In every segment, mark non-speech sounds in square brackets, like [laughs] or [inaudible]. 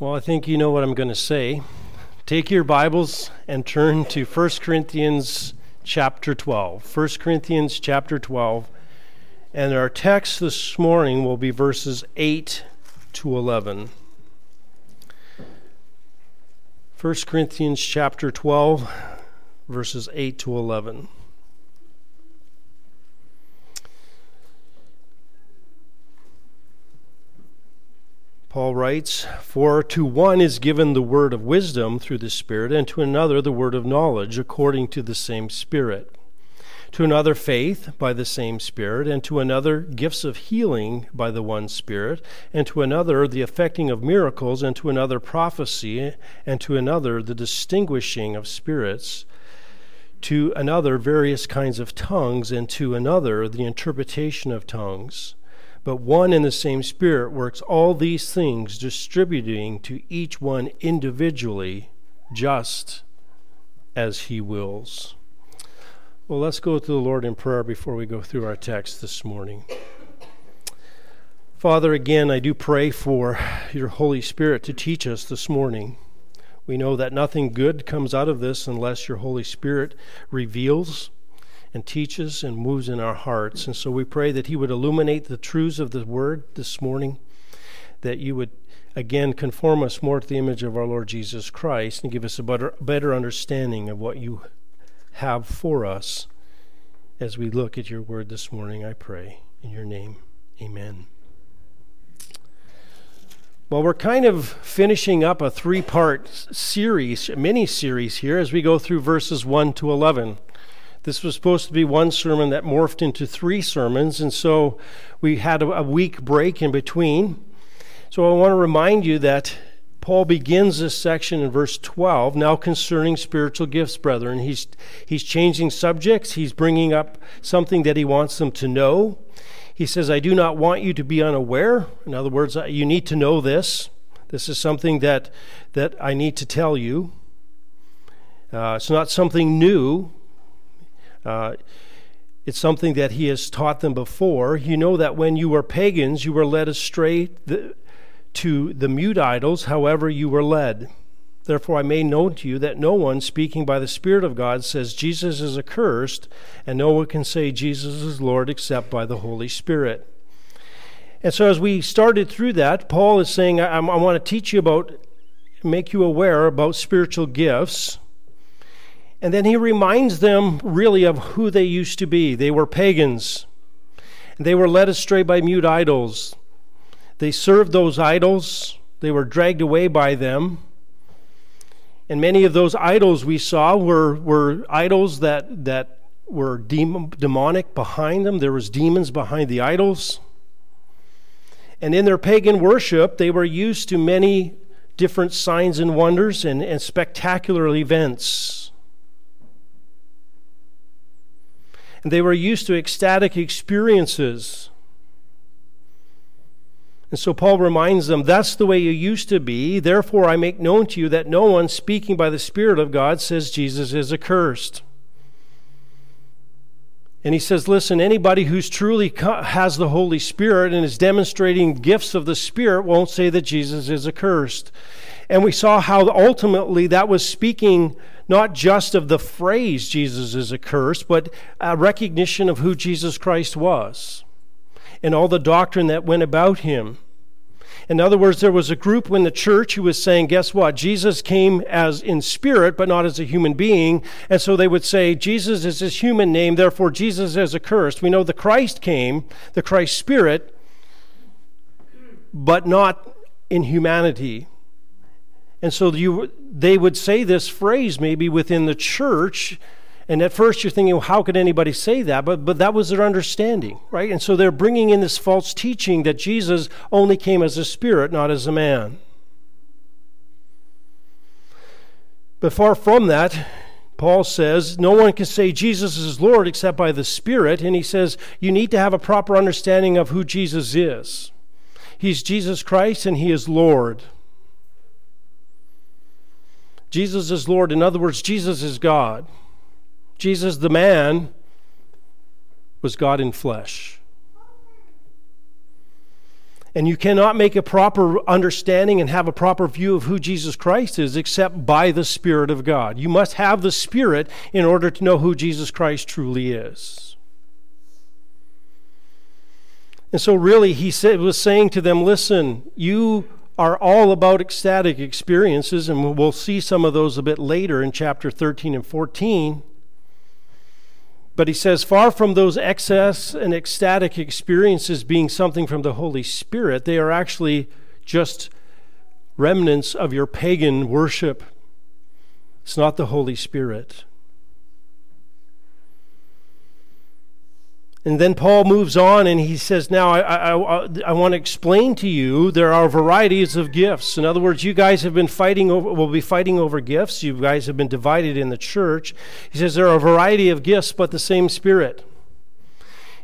Well, I think you know what I'm going to say. Take your Bibles and turn to 1 Corinthians chapter 12. 1 Corinthians chapter 12. And our text this morning will be verses 8 to 11. 1 Corinthians chapter 12, verses 8 to 11. Paul writes, For to one is given the word of wisdom through the Spirit, and to another the word of knowledge according to the same Spirit. To another faith by the same Spirit, and to another gifts of healing by the one Spirit, and to another the effecting of miracles, and to another prophecy, and to another the distinguishing of spirits, to another various kinds of tongues, and to another the interpretation of tongues. But one and the same Spirit works all these things, distributing to each one individually, just as He wills. Well, let's go to the Lord in prayer before we go through our text this morning. Father, again, I do pray for your Holy Spirit to teach us this morning. We know that nothing good comes out of this unless your Holy Spirit reveals and teaches and moves in our hearts. And so we pray that He would illuminate the truths of the Word this morning, that you would again conform us more to the image of our Lord Jesus Christ and give us a better, better understanding of what you have for us as we look at your Word this morning, I pray. In your name, amen. Well, we're kind of finishing up a three part series, mini series here as we go through verses 1 to 11. This was supposed to be one sermon that morphed into three sermons, and so we had a, week break in between. So I want to remind you that Paul begins this section in verse 12, now concerning spiritual gifts, brethren. He's, he's changing subjects, he's bringing up something that he wants them to know. He says, I do not want you to be unaware. In other words, you need to know this. This is something that, that I need to tell you. Uh, it's not something new. Uh, it's something that he has taught them before. You know that when you were pagans, you were led astray the, to the mute idols, however, you were led. Therefore, I made known to you that no one speaking by the Spirit of God says Jesus is accursed, and no one can say Jesus is Lord except by the Holy Spirit. And so, as we started through that, Paul is saying, I, I want to teach you about, make you aware about spiritual gifts and then he reminds them really of who they used to be. They were pagans. They were led astray by mute idols. They served those idols. They were dragged away by them. And many of those idols we saw were, were idols that, that were demon, demonic behind them. There was demons behind the idols. And in their pagan worship, they were used to many different signs and wonders and, and spectacular events. And they were used to ecstatic experiences. And so Paul reminds them, that's the way you used to be. Therefore, I make known to you that no one speaking by the Spirit of God says Jesus is accursed. And he says, listen, anybody who's truly has the Holy Spirit and is demonstrating gifts of the Spirit won't say that Jesus is accursed. And we saw how ultimately that was speaking not just of the phrase Jesus is accursed, but a recognition of who Jesus Christ was and all the doctrine that went about him. In other words, there was a group in the church who was saying, guess what? Jesus came as in spirit, but not as a human being. And so they would say, Jesus is his human name, therefore Jesus is accursed. We know the Christ came, the Christ spirit, but not in humanity. And so you, they would say this phrase maybe within the church. And at first you're thinking, well, how could anybody say that? But, but that was their understanding, right? And so they're bringing in this false teaching that Jesus only came as a spirit, not as a man. But far from that, Paul says, no one can say Jesus is Lord except by the Spirit. And he says, you need to have a proper understanding of who Jesus is. He's Jesus Christ and he is Lord. Jesus is Lord. In other words, Jesus is God. Jesus, the man, was God in flesh. And you cannot make a proper understanding and have a proper view of who Jesus Christ is except by the Spirit of God. You must have the Spirit in order to know who Jesus Christ truly is. And so, really, he said, was saying to them, Listen, you are all about ecstatic experiences, and we'll see some of those a bit later in chapter 13 and 14. But he says, far from those excess and ecstatic experiences being something from the Holy Spirit, they are actually just remnants of your pagan worship. It's not the Holy Spirit. And then Paul moves on and he says, Now I, I, I, I, want to explain to you there are varieties of gifts. In other words, you guys have been fighting over, will be fighting over gifts. You guys have been divided in the church. He says there are a variety of gifts, but the same Spirit.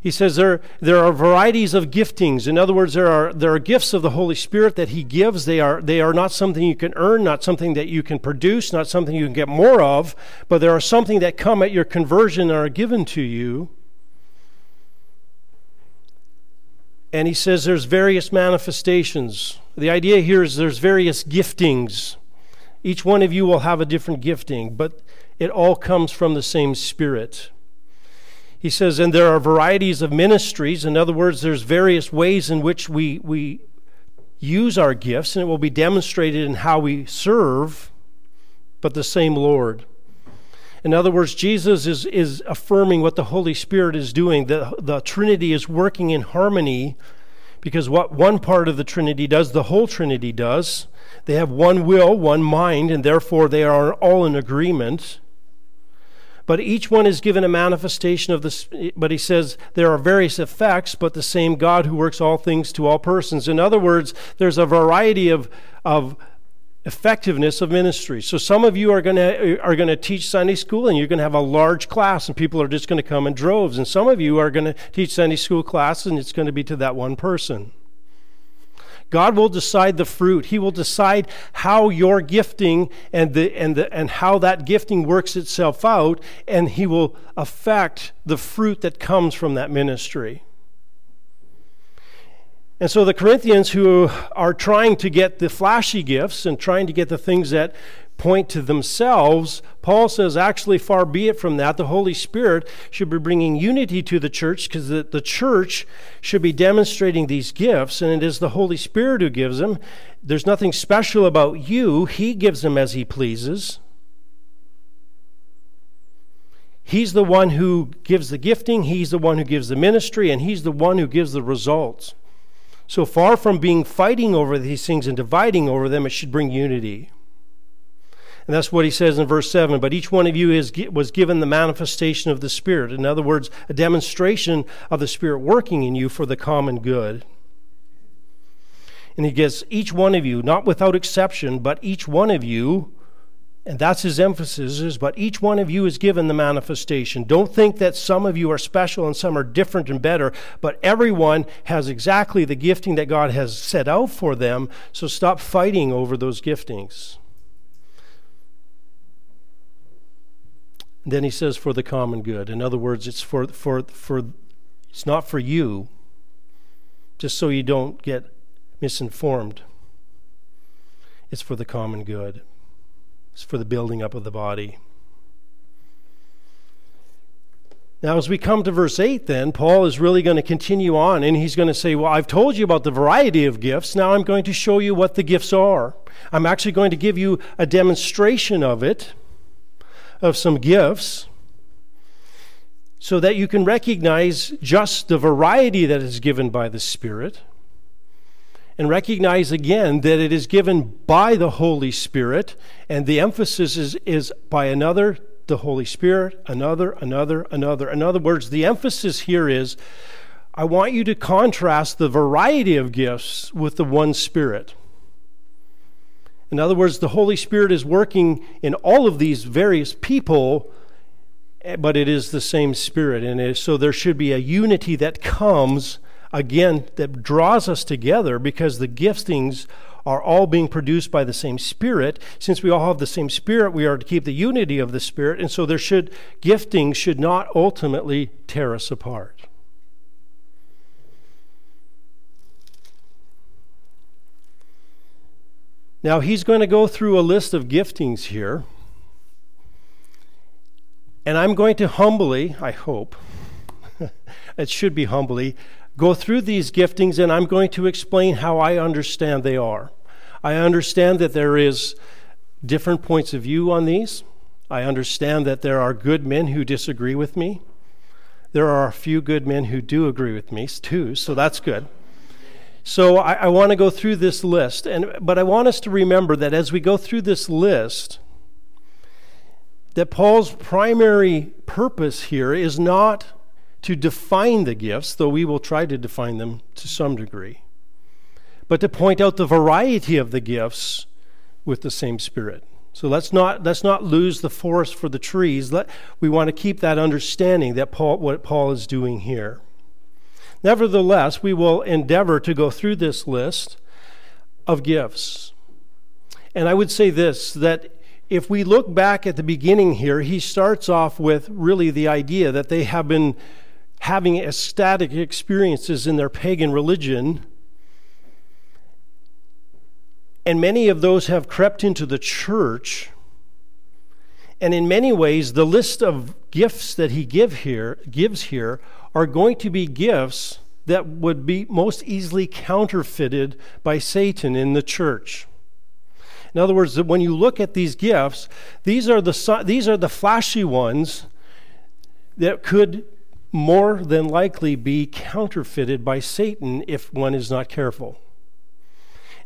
He says there, there are varieties of giftings. In other words, there are, there are gifts of the Holy Spirit that He gives. They are, they are not something you can earn, not something that you can produce, not something you can get more of, but there are something that come at your conversion and are given to you. And he says there's various manifestations. The idea here is there's various giftings. Each one of you will have a different gifting, but it all comes from the same Spirit. He says, and there are varieties of ministries. In other words, there's various ways in which we, we use our gifts, and it will be demonstrated in how we serve, but the same Lord. In other words, Jesus is, is affirming what the Holy Spirit is doing. The, the Trinity is working in harmony because what one part of the Trinity does, the whole Trinity does. They have one will, one mind, and therefore they are all in agreement. But each one is given a manifestation of this. But he says there are various effects, but the same God who works all things to all persons. In other words, there's a variety of, of effectiveness of ministry. So some of you are going to are going to teach Sunday school and you're going to have a large class and people are just going to come in droves and some of you are going to teach Sunday school class and it's going to be to that one person. God will decide the fruit. He will decide how your gifting and the and the and how that gifting works itself out and he will affect the fruit that comes from that ministry. And so the Corinthians who are trying to get the flashy gifts and trying to get the things that point to themselves, Paul says, actually, far be it from that. The Holy Spirit should be bringing unity to the church because the, the church should be demonstrating these gifts, and it is the Holy Spirit who gives them. There's nothing special about you, He gives them as He pleases. He's the one who gives the gifting, He's the one who gives the ministry, and He's the one who gives the results. So far from being fighting over these things and dividing over them, it should bring unity. And that's what he says in verse 7. But each one of you is, was given the manifestation of the Spirit. In other words, a demonstration of the Spirit working in you for the common good. And he gets each one of you, not without exception, but each one of you and that's his emphasis is but each one of you is given the manifestation. Don't think that some of you are special and some are different and better, but everyone has exactly the gifting that God has set out for them, so stop fighting over those giftings. then he says for the common good. In other words, it's for for for it's not for you just so you don't get misinformed. It's for the common good. For the building up of the body. Now, as we come to verse 8, then, Paul is really going to continue on and he's going to say, Well, I've told you about the variety of gifts. Now I'm going to show you what the gifts are. I'm actually going to give you a demonstration of it, of some gifts, so that you can recognize just the variety that is given by the Spirit and recognize again that it is given by the Holy Spirit, and the emphasis is, is by another, the Holy Spirit, another, another, another. In other words, the emphasis here is I want you to contrast the variety of gifts with the one Spirit. In other words, the Holy Spirit is working in all of these various people, eh, but it is the same Spirit. And so there should be a unity that comes again, that draws us together because the giftings are all being produced by the same Spirit. Since we all have the same Spirit, we are to keep the unity of the Spirit, and so there should gifting should not ultimately tear us apart. Now, he's going to go through a list of giftings here. And I'm going to humbly, I hope, [laughs] it should be humbly, go through these giftings and I'm going to explain how I understand they are. I understand that there is different points of view on these. I understand that there are good men who disagree with me. There are a few good men who do agree with me too, so that's good. So I, I want to go through this list, and but I want us to remember that as we go through this list, that Paul's primary purpose here is not to define the gifts, though we will try to define them to some degree, but to point out the variety of the gifts with the same Spirit. So let's not let's not lose the forest for the trees. Let, we want to keep that understanding that Paul what Paul is doing here. Nevertheless, we will endeavor to go through this list of gifts. And I would say this that if we look back at the beginning here, he starts off with really the idea that they have been having ecstatic experiences in their pagan religion. And many of those have crept into the church. And in many ways, the list of gifts that he give here, gives here are going to be gifts that would be most easily counterfeited by Satan in the church. In other words, when you look at these gifts, these are the, these are the flashy ones that could more than likely be counterfeited by Satan if one is not careful.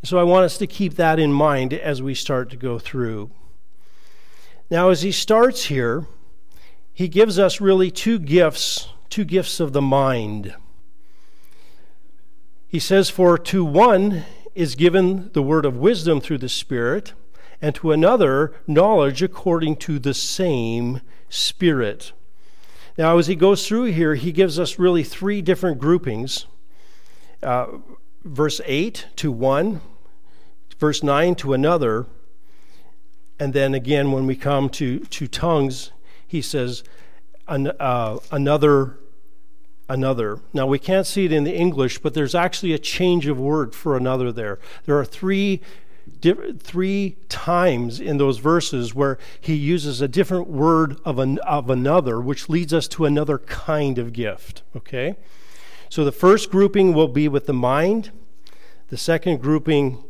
So I want us to keep that in mind as we start to go through. Now, as he starts here, he gives us really two gifts two gifts of the mind. He says, For to one is given the word of wisdom through the Spirit, and to another knowledge according to the same Spirit. Now, as he goes through here, he gives us really three different groupings. Uh, verse 8 to one, verse 9 to another, and then again, when we come to, to tongues, he says, an, uh, another another. Now, we can't see it in the English, but there's actually a change of word for another there. There are three, three times in those verses where he uses a different word of, an, of another, which leads us to another kind of gift. Okay? So the first grouping will be with the mind, the second grouping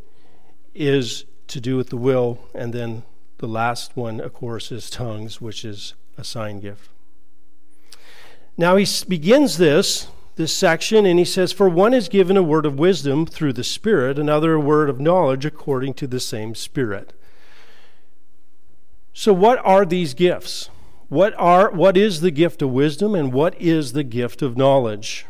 is to do with the will, and then the last one, of course, is tongues, which is a sign gift. Now he begins this this section and he says for one is given a word of wisdom through the spirit another a word of knowledge according to the same spirit. So what are these gifts? What are what is the gift of wisdom and what is the gift of knowledge?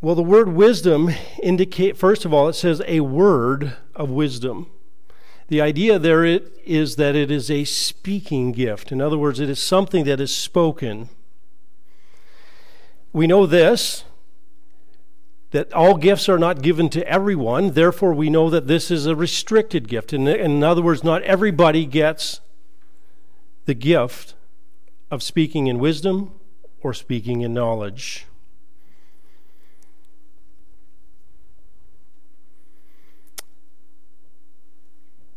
Well, the word wisdom indicate first of all it says a word of wisdom. The idea there is that it is a speaking gift. In other words, it is something that is spoken. We know this that all gifts are not given to everyone. Therefore, we know that this is a restricted gift. In, in other words, not everybody gets the gift of speaking in wisdom or speaking in knowledge.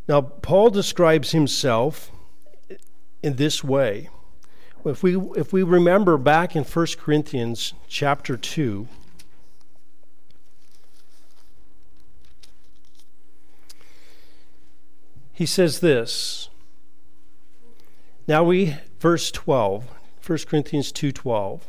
Now, Paul describes himself in this way. If we, if we remember back in 1 Corinthians chapter 2, he says this. Now we, verse 12, 1 Corinthians 2.12.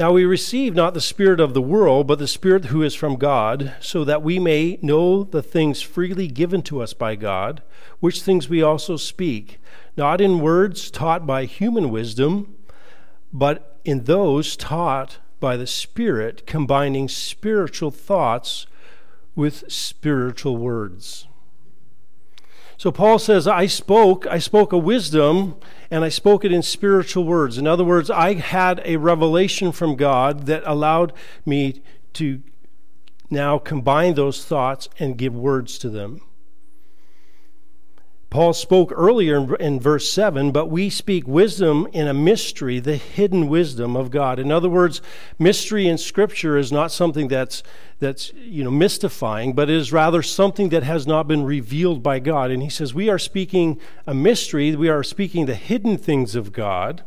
Now we receive not the Spirit of the world, but the Spirit who is from God, so that we may know the things freely given to us by God, which things we also speak, not in words taught by human wisdom, but in those taught by the Spirit, combining spiritual thoughts with spiritual words. So Paul says, I spoke, I spoke a wisdom, and I spoke it in spiritual words. In other words, I had a revelation from God that allowed me to now combine those thoughts and give words to them. Paul spoke earlier in, verse 7, but we speak wisdom in a mystery, the hidden wisdom of God. In other words, mystery in Scripture is not something that's, that's you know, mystifying, but it is rather something that has not been revealed by God. And he says, We are speaking a mystery, we are speaking the hidden things of God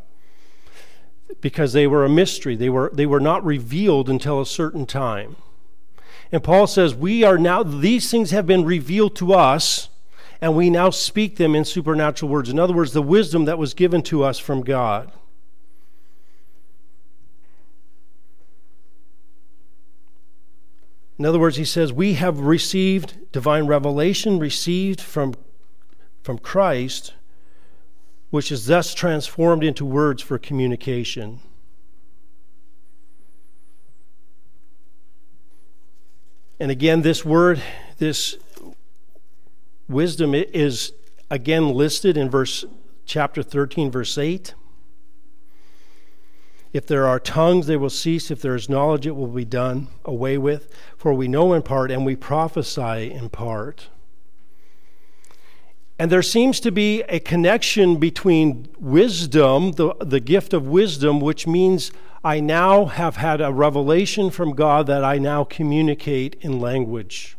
because they were a mystery. They were, they were not revealed until a certain time. And Paul says, We are now, these things have been revealed to us and we now speak them in supernatural words. In other words, the wisdom that was given to us from God. In other words, he says, We have received divine revelation, received from, from Christ, which is thus transformed into words for communication. And again, this word, this Wisdom is again listed in verse chapter 13 verse 8. If there are tongues, they will cease. If there is knowledge, it will be done away with. For we know in part and we prophesy in part. And there seems to be a connection between wisdom, the, the gift of wisdom, which means I now have had a revelation from God that I now communicate in language.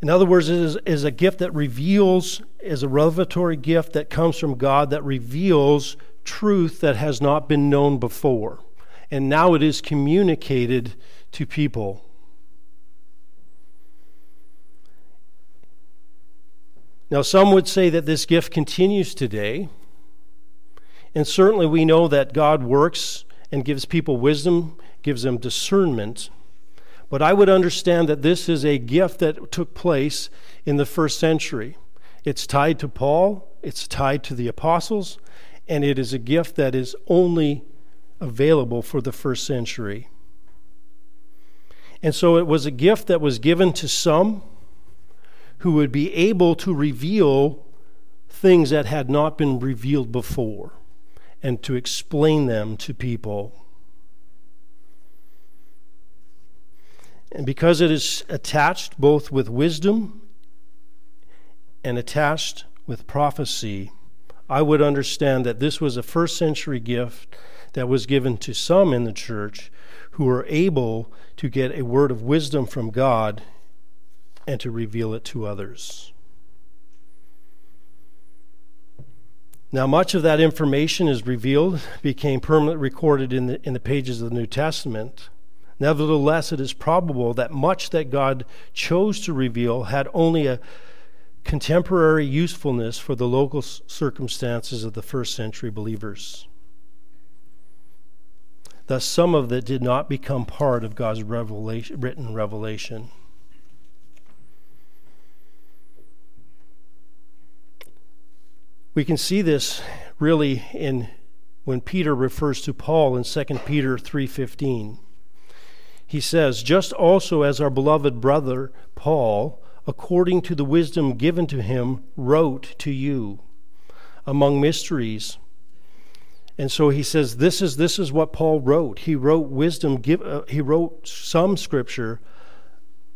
In other words, it is, is a gift that reveals, is a revelatory gift that comes from God that reveals truth that has not been known before. And now it is communicated to people. Now, some would say that this gift continues today. And certainly we know that God works and gives people wisdom, gives them discernment. But I would understand that this is a gift that took place in the first century. It's tied to Paul, it's tied to the apostles, and it is a gift that is only available for the first century. And so it was a gift that was given to some who would be able to reveal things that had not been revealed before and to explain them to people. And because it is attached both with wisdom and attached with prophecy, I would understand that this was a first century gift that was given to some in the church who were able to get a word of wisdom from God and to reveal it to others. Now, much of that information is revealed, became permanently recorded in the, in the pages of the New Testament. Nevertheless, it is probable that much that God chose to reveal had only a contemporary usefulness for the local circumstances of the first century believers. Thus, some of it did not become part of God's revelation, written revelation. We can see this really in when Peter refers to Paul in 2 Peter 3:15 he says, Just also as our beloved brother Paul, according to the wisdom given to him, wrote to you among mysteries. And so he says, this is, this is what Paul wrote. He wrote wisdom, give, uh, he wrote some scripture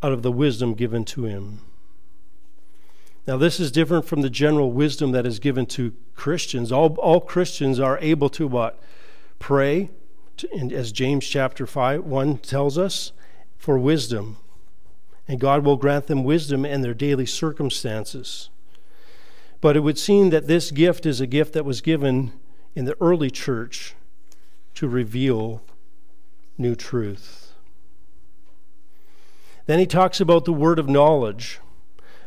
out of the wisdom given to him. Now, this is different from the general wisdom that is given to Christians. All, all Christians are able to what? Pray, and as James chapter 5, 1 tells us, for wisdom. And God will grant them wisdom in their daily circumstances. But it would seem that this gift is a gift that was given in the early church to reveal new truth. Then he talks about the word of knowledge,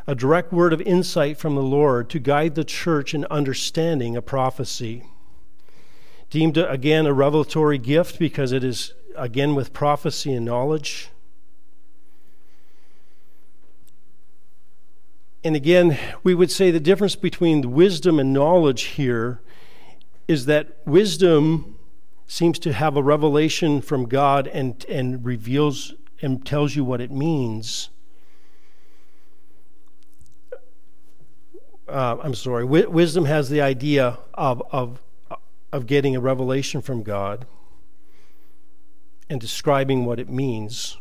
a direct word of insight from the Lord to guide the church in understanding a prophecy deemed again a revelatory gift because it is again with prophecy and knowledge. And again, we would say the difference between wisdom and knowledge here is that wisdom seems to have a revelation from God and, and reveals and tells you what it means. Uh, I'm sorry, wisdom has the idea of, of of getting a revelation from God and describing what it means,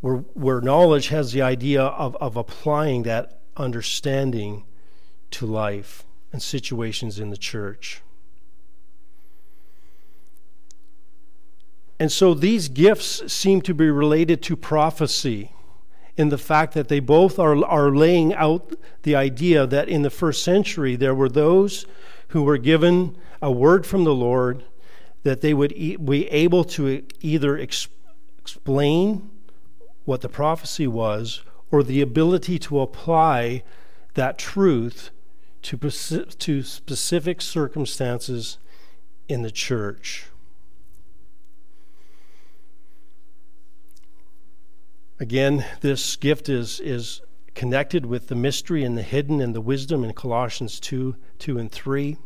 where, where knowledge has the idea of, of applying that understanding to life and situations in the church. And so these gifts seem to be related to prophecy in the fact that they both are, are laying out the idea that in the first century there were those who were given a word from the Lord that they would e- be able to either ex- explain what the prophecy was or the ability to apply that truth to, to specific circumstances in the church. Again, this gift is, is connected with the mystery and the hidden and the wisdom in Colossians 2 2 and 3.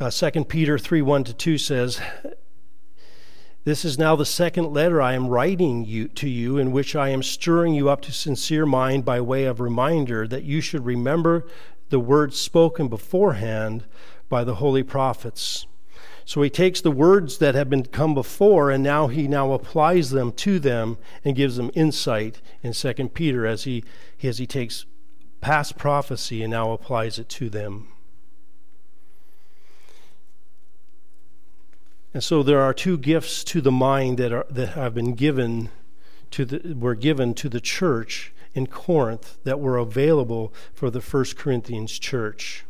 Uh, 2 Peter 3 1 to 2 says, This is now the second letter I am writing you, to you, in which I am stirring you up to sincere mind by way of reminder that you should remember the words spoken beforehand by the holy prophets so he takes the words that have been come before and now he now applies them to them and gives them insight in 2 Peter as he, as he takes past prophecy and now applies it to them. And so there are two gifts to the mind that, are, that have been given to the, were given to the church in Corinth that were available for the First Corinthians church.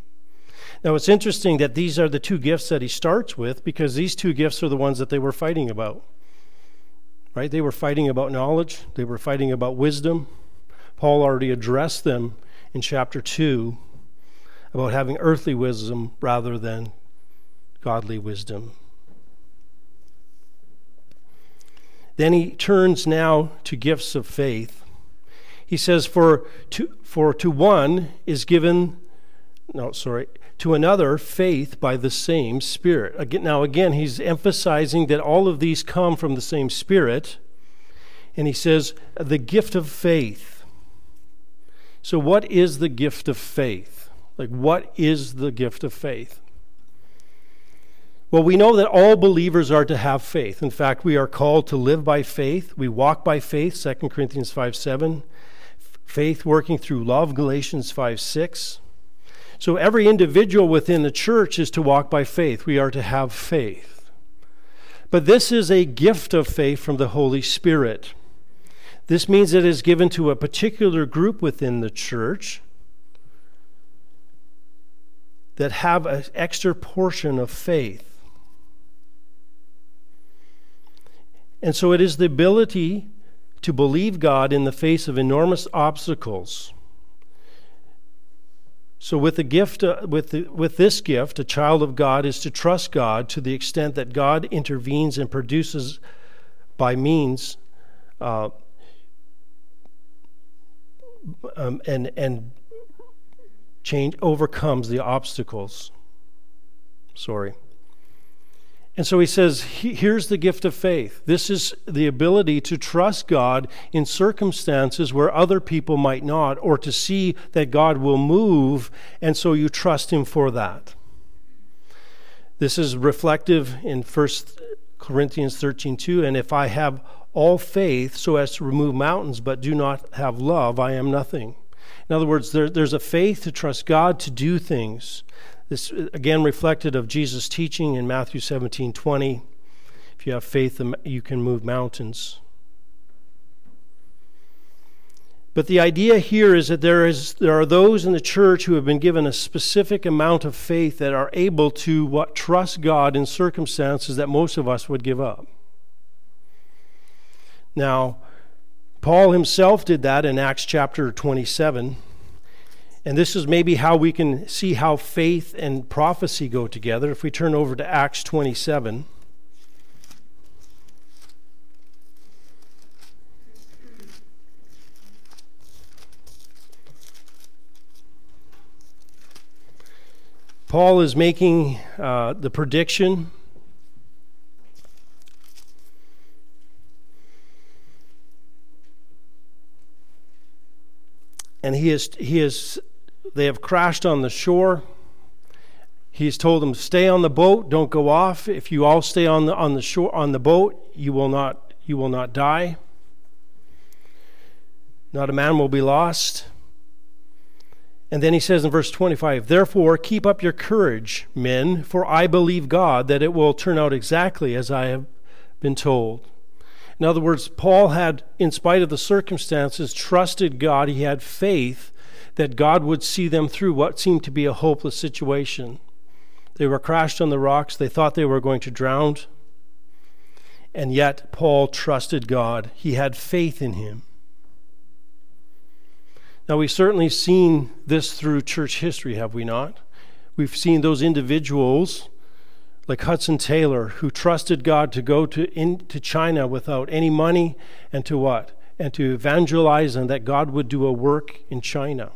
Now, it's interesting that these are the two gifts that he starts with because these two gifts are the ones that they were fighting about. Right? They were fighting about knowledge, they were fighting about wisdom. Paul already addressed them in chapter 2 about having earthly wisdom rather than godly wisdom. Then he turns now to gifts of faith. He says, For to, for to one is given, no, sorry, to another faith by the same Spirit. Again, now, again, he's emphasizing that all of these come from the same Spirit. And he says, the gift of faith. So, what is the gift of faith? Like, what is the gift of faith? Well, we know that all believers are to have faith. In fact, we are called to live by faith. We walk by faith, 2 Corinthians 5 7. Faith working through love, Galatians 5 6. So every individual within the church is to walk by faith. We are to have faith. But this is a gift of faith from the Holy Spirit. This means it is given to a particular group within the church that have an extra portion of faith. And so it is the ability to believe God in the face of enormous obstacles so, with the gift, uh, with the, with this gift, a child of God is to trust God to the extent that God intervenes and produces by means, uh, um, and and change overcomes the obstacles. Sorry. And so he says, here's the gift of faith. This is the ability to trust God in circumstances where other people might not, or to see that God will move, and so you trust him for that. This is reflective in 1 Corinthians 13:2, and if I have all faith so as to remove mountains but do not have love, I am nothing. In other words, there, there's a faith to trust God to do things this again reflected of Jesus' teaching in Matthew 17 20. If you have faith, um, you can move mountains. But the idea here is that there, is, there are those in the church who have been given a specific amount of faith that are able to what, trust God in circumstances that most of us would give up. Now, Paul himself did that in Acts chapter 27. And this is maybe how we can see how faith and prophecy go together. If we turn over to Acts 27. Paul is making uh, the prediction and he is he is they have crashed on the shore. He's told them, "Stay on the boat. Don't go off. If you all stay on the on the shore on the boat, you will not you will not die." Not a man will be lost. And then he says in verse 25, Therefore, keep up your courage, men, for I believe God that it will turn out exactly as I have been told. In other words, Paul had, in spite of the circumstances, trusted God. He had faith that God would see them through what seemed to be a hopeless situation. They were crashed on the rocks. They thought they were going to drown. And yet, Paul trusted God. He had faith in him. Now, we've certainly seen this through church history, have we not? We've seen those individuals like Hudson Taylor who trusted God to go to, into China without any money and to what? And to evangelize and that God would do a work in China.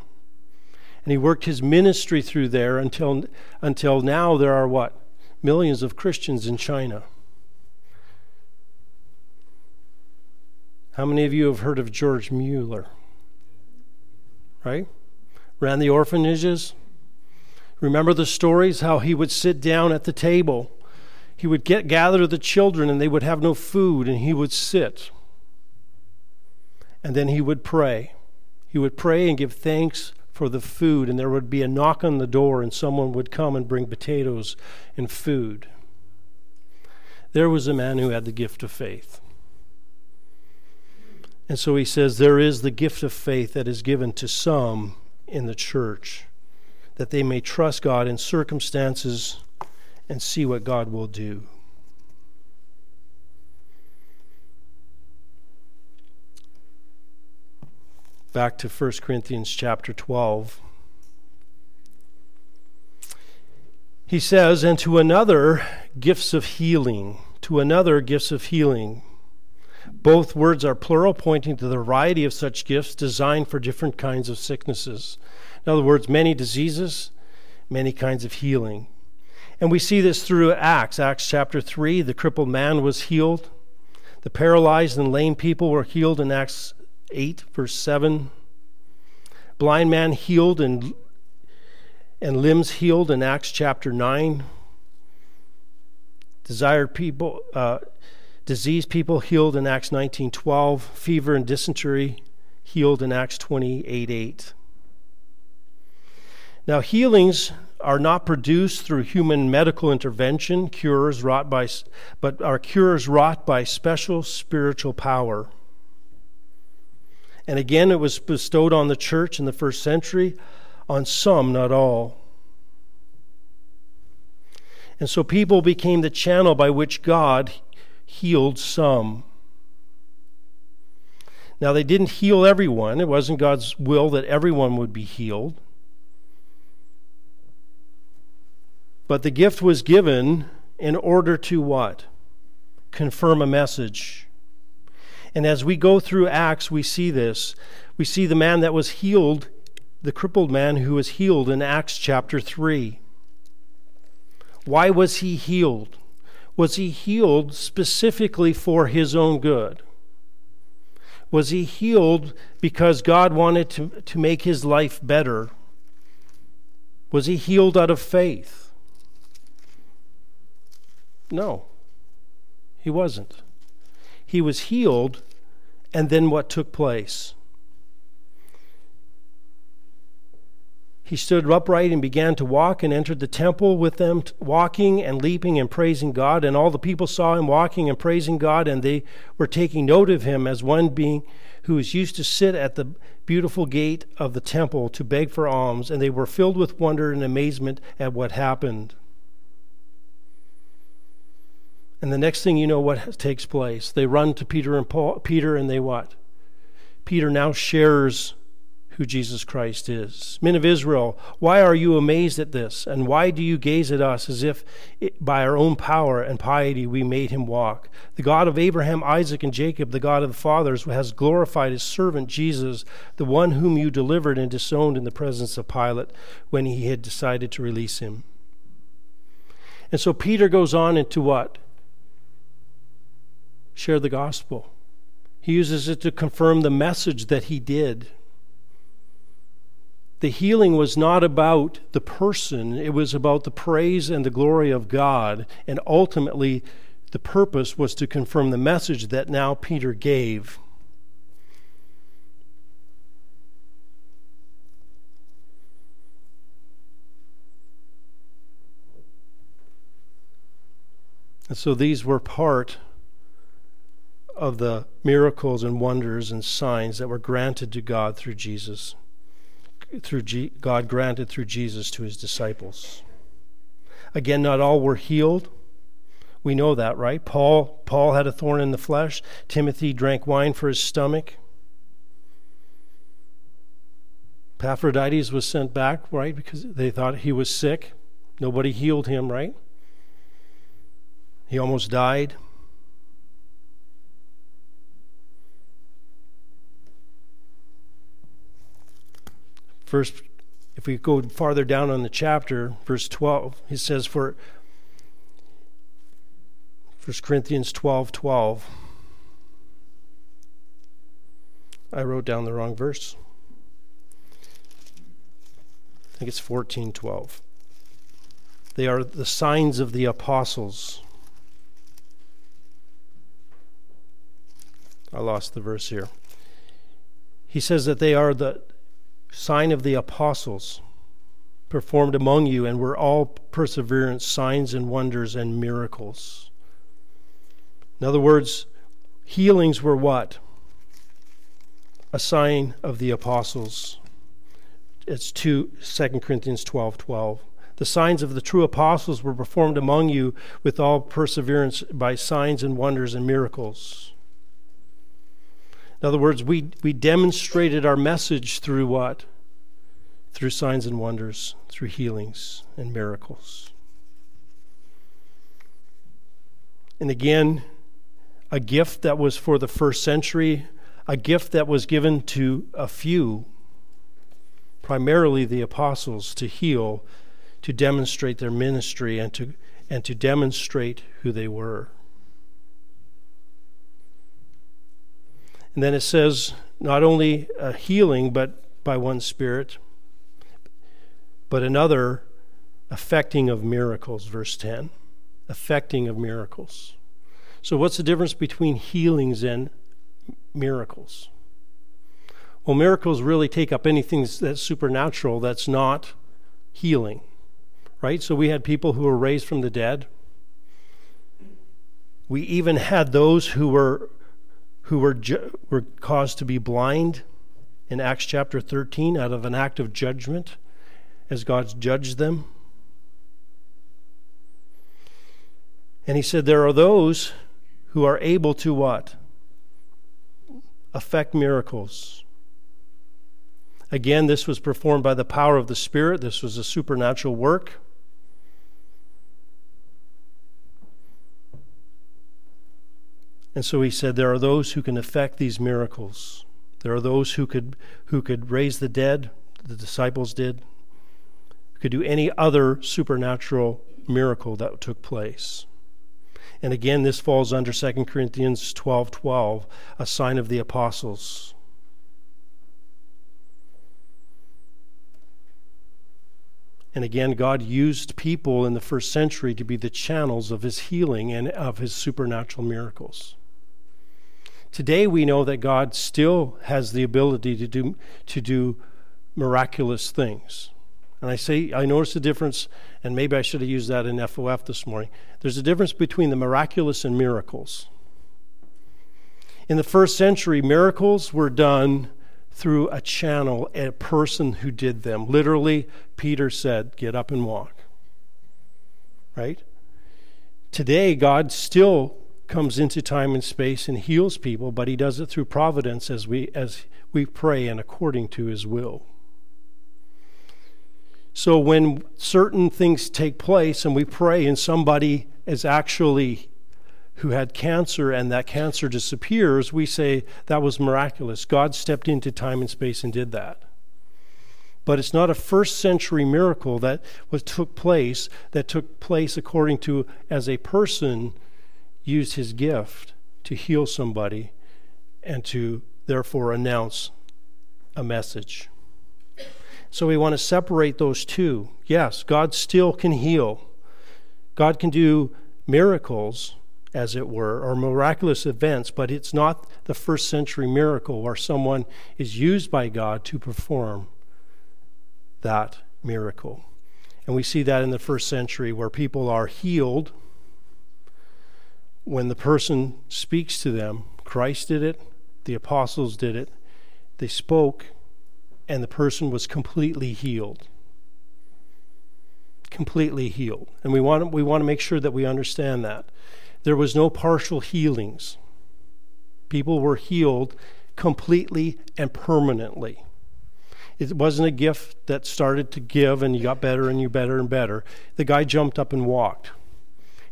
And he worked his ministry through there until, until now there are what? Millions of Christians in China. How many of you have heard of George Mueller? right? Ran the orphanages. Remember the stories how he would sit down at the table. He would get gather the children and they would have no food and he would sit. And then he would pray. He would pray and give thanks for the food and there would be a knock on the door and someone would come and bring potatoes and food. There was a man who had the gift of faith. And so he says there is the gift of faith that is given to some in the church, that they may trust God in circumstances and see what God will do. Back to 1 Corinthians chapter 12. He says, And to another, gifts of healing. To another, gifts of healing both words are plural, pointing to the variety of such gifts designed for different kinds of sicknesses. In other words, many diseases, many kinds of healing. And we see this through Acts. Acts chapter 3, the crippled man was healed. The paralyzed and lame people were healed in Acts 8, verse 7. Blind man healed and, and limbs healed in Acts chapter 9. Desired people, uh, Diseased people healed in Acts 19:12, fever and dysentery healed in Acts 28:8. Now healings are not produced through human medical intervention, cures wrought by but are cures wrought by special spiritual power. And again it was bestowed on the church in the first century on some, not all. And so people became the channel by which God healed some. Now, they didn't heal everyone. It wasn't God's will that everyone would be healed. But the gift was given in order to what? Confirm a message. And as we go through Acts, we see this. We see the man that was healed, the crippled man who was healed in Acts chapter 3. Why was he healed? Was he healed specifically for his own good? Was he healed because God wanted to, to make his life better? Was he healed out of faith? No, he wasn't. He was healed, and then what took place? He stood upright and began to walk and entered the temple with them, walking and leaping and praising God. And all the people saw him walking and praising God, and they were taking note of him as one being who was used to sit at the beautiful gate of the temple to beg for alms. And they were filled with wonder and amazement at what happened. And the next thing you know, what takes place? They run to Peter and Paul, Peter, and they what? Peter now shares who Jesus Christ is. Men of Israel, why are you amazed at this? And why do you gaze at us as if it, by our own power and piety we made him walk? The God of Abraham, Isaac, and Jacob, the God of the fathers, has glorified his servant Jesus, the one whom you delivered and disowned in the presence of Pilate when he had decided to release him. And so Peter goes on into what? share the gospel. He uses it to confirm the message that he did. The healing was not about the person, it was about the praise and the glory of God. And ultimately, the purpose was to confirm the message that now Peter gave. And so these were part of the miracles and wonders and signs that were granted to God through Jesus, through G- God granted through Jesus to his disciples. Again, not all were healed. We know that, right? Paul Paul had a thorn in the flesh. Timothy drank wine for his stomach. Epaphroditus was sent back, right? Because they thought he was sick. Nobody healed him, right? He almost died. First, if we go farther down on the chapter, verse 12, he says, For 1 Corinthians 12 12. I wrote down the wrong verse. I think it's 14 12. They are the signs of the apostles. I lost the verse here. He says that they are the sign of the apostles performed among you, and were all perseverance, signs and wonders and miracles. In other words, healings were what? A sign of the apostles. It's 2 2 Corinthians 12 12. The signs of the true apostles were performed among you with all perseverance by signs and wonders and miracles. In other words, we, we demonstrated our message through what? Through signs and wonders, through healings and miracles. And again, a gift that was for the first century, a gift that was given to a few, primarily the apostles, to heal, to demonstrate their ministry, and to, and to demonstrate who they were. And then it says not only a healing, but by one Spirit, but another affecting of miracles, verse 10. Affecting of miracles. So, what's the difference between healings and miracles? Well, miracles really take up anything that's supernatural that's not healing, right? So, we had people who were raised from the dead. We even had those who were who were, ju- were caused to be blind in Acts chapter 13 out of an act of judgment as God judged them. And he said, There are those who are able to what? Affect miracles. Again, this was performed by the power of the Spirit. This was a supernatural work. And so he said, There are those who can effect these miracles. There are those who could, who could raise the dead, the disciples did, could do any other supernatural miracle that took place. And again, this falls under 2 Corinthians 12 12, a sign of the apostles. And again, God used people in the first century to be the channels of his healing and of his supernatural miracles. Today we know that God still has the ability to do, to do miraculous things. And I say, I notice the difference, and maybe I should have used that in FOF this morning. There's a difference between the miraculous and miracles. In the first century, miracles were done through a channel, a person who did them. Literally, Peter said, Get up and walk. Right? Today, God still comes into time and space and heals people, but he does it through providence as we as we pray and according to his will. So when certain things take place and we pray and somebody is actually who had cancer and that cancer disappears, we say that was miraculous. God stepped into time and space and did that. But it's not a first century miracle that was took place that took place according to as a person used his gift to heal somebody and to therefore announce a message. So we want to separate those two. Yes, God still can heal. God can do miracles, as it were, or miraculous events, but it's not the first century miracle where someone is used by God to perform that miracle. And we see that in the first century where people are healed when the person speaks to them, Christ did it, the apostles did it, they spoke, and the person was completely healed. Completely healed. And we want, we want to make sure that we understand that. There was no partial healings. People were healed completely and permanently. It wasn't a gift that started to give and you got better and you better and better. The guy jumped up and walked.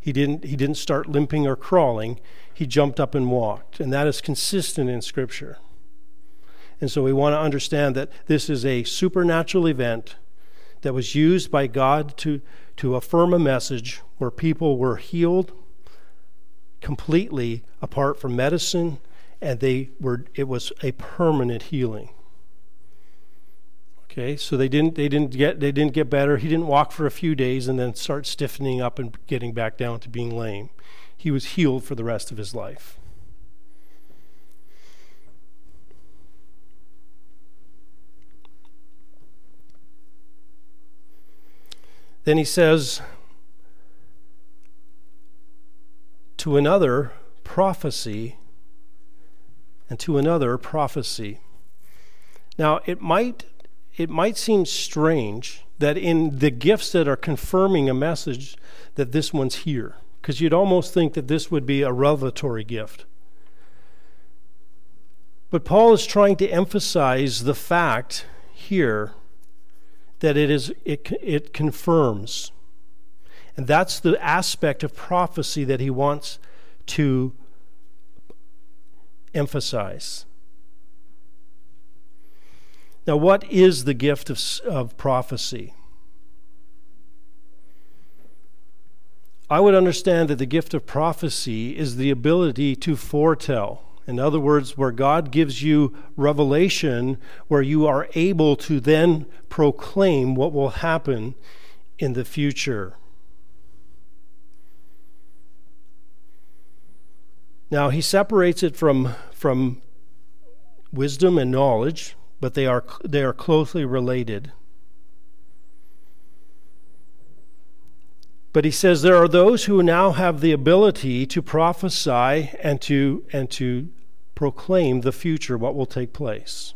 He didn't, he didn't start limping or crawling. He jumped up and walked. And that is consistent in Scripture. And so we want to understand that this is a supernatural event that was used by God to, to affirm a message where people were healed completely apart from medicine and they were it was a permanent healing okay so they didn't they didn't get they didn't get better. He didn't walk for a few days and then start stiffening up and getting back down to being lame. He was healed for the rest of his life. Then he says, to another prophecy, and to another prophecy. Now, it might, it might seem strange that in the gifts that are confirming a message, that this one's here, because you'd almost think that this would be a revelatory gift. But Paul is trying to emphasize the fact here that it is it, it confirms. And that's the aspect of prophecy that he wants to emphasize. Now, what is the gift of, of prophecy? I would understand that the gift of prophecy is the ability to foretell. In other words, where God gives you revelation, where you are able to then proclaim what will happen in the future. Now, he separates it from, from wisdom and knowledge, but they are, they are closely related. But he says there are those who now have the ability to prophesy and to, and to proclaim the future, what will take place.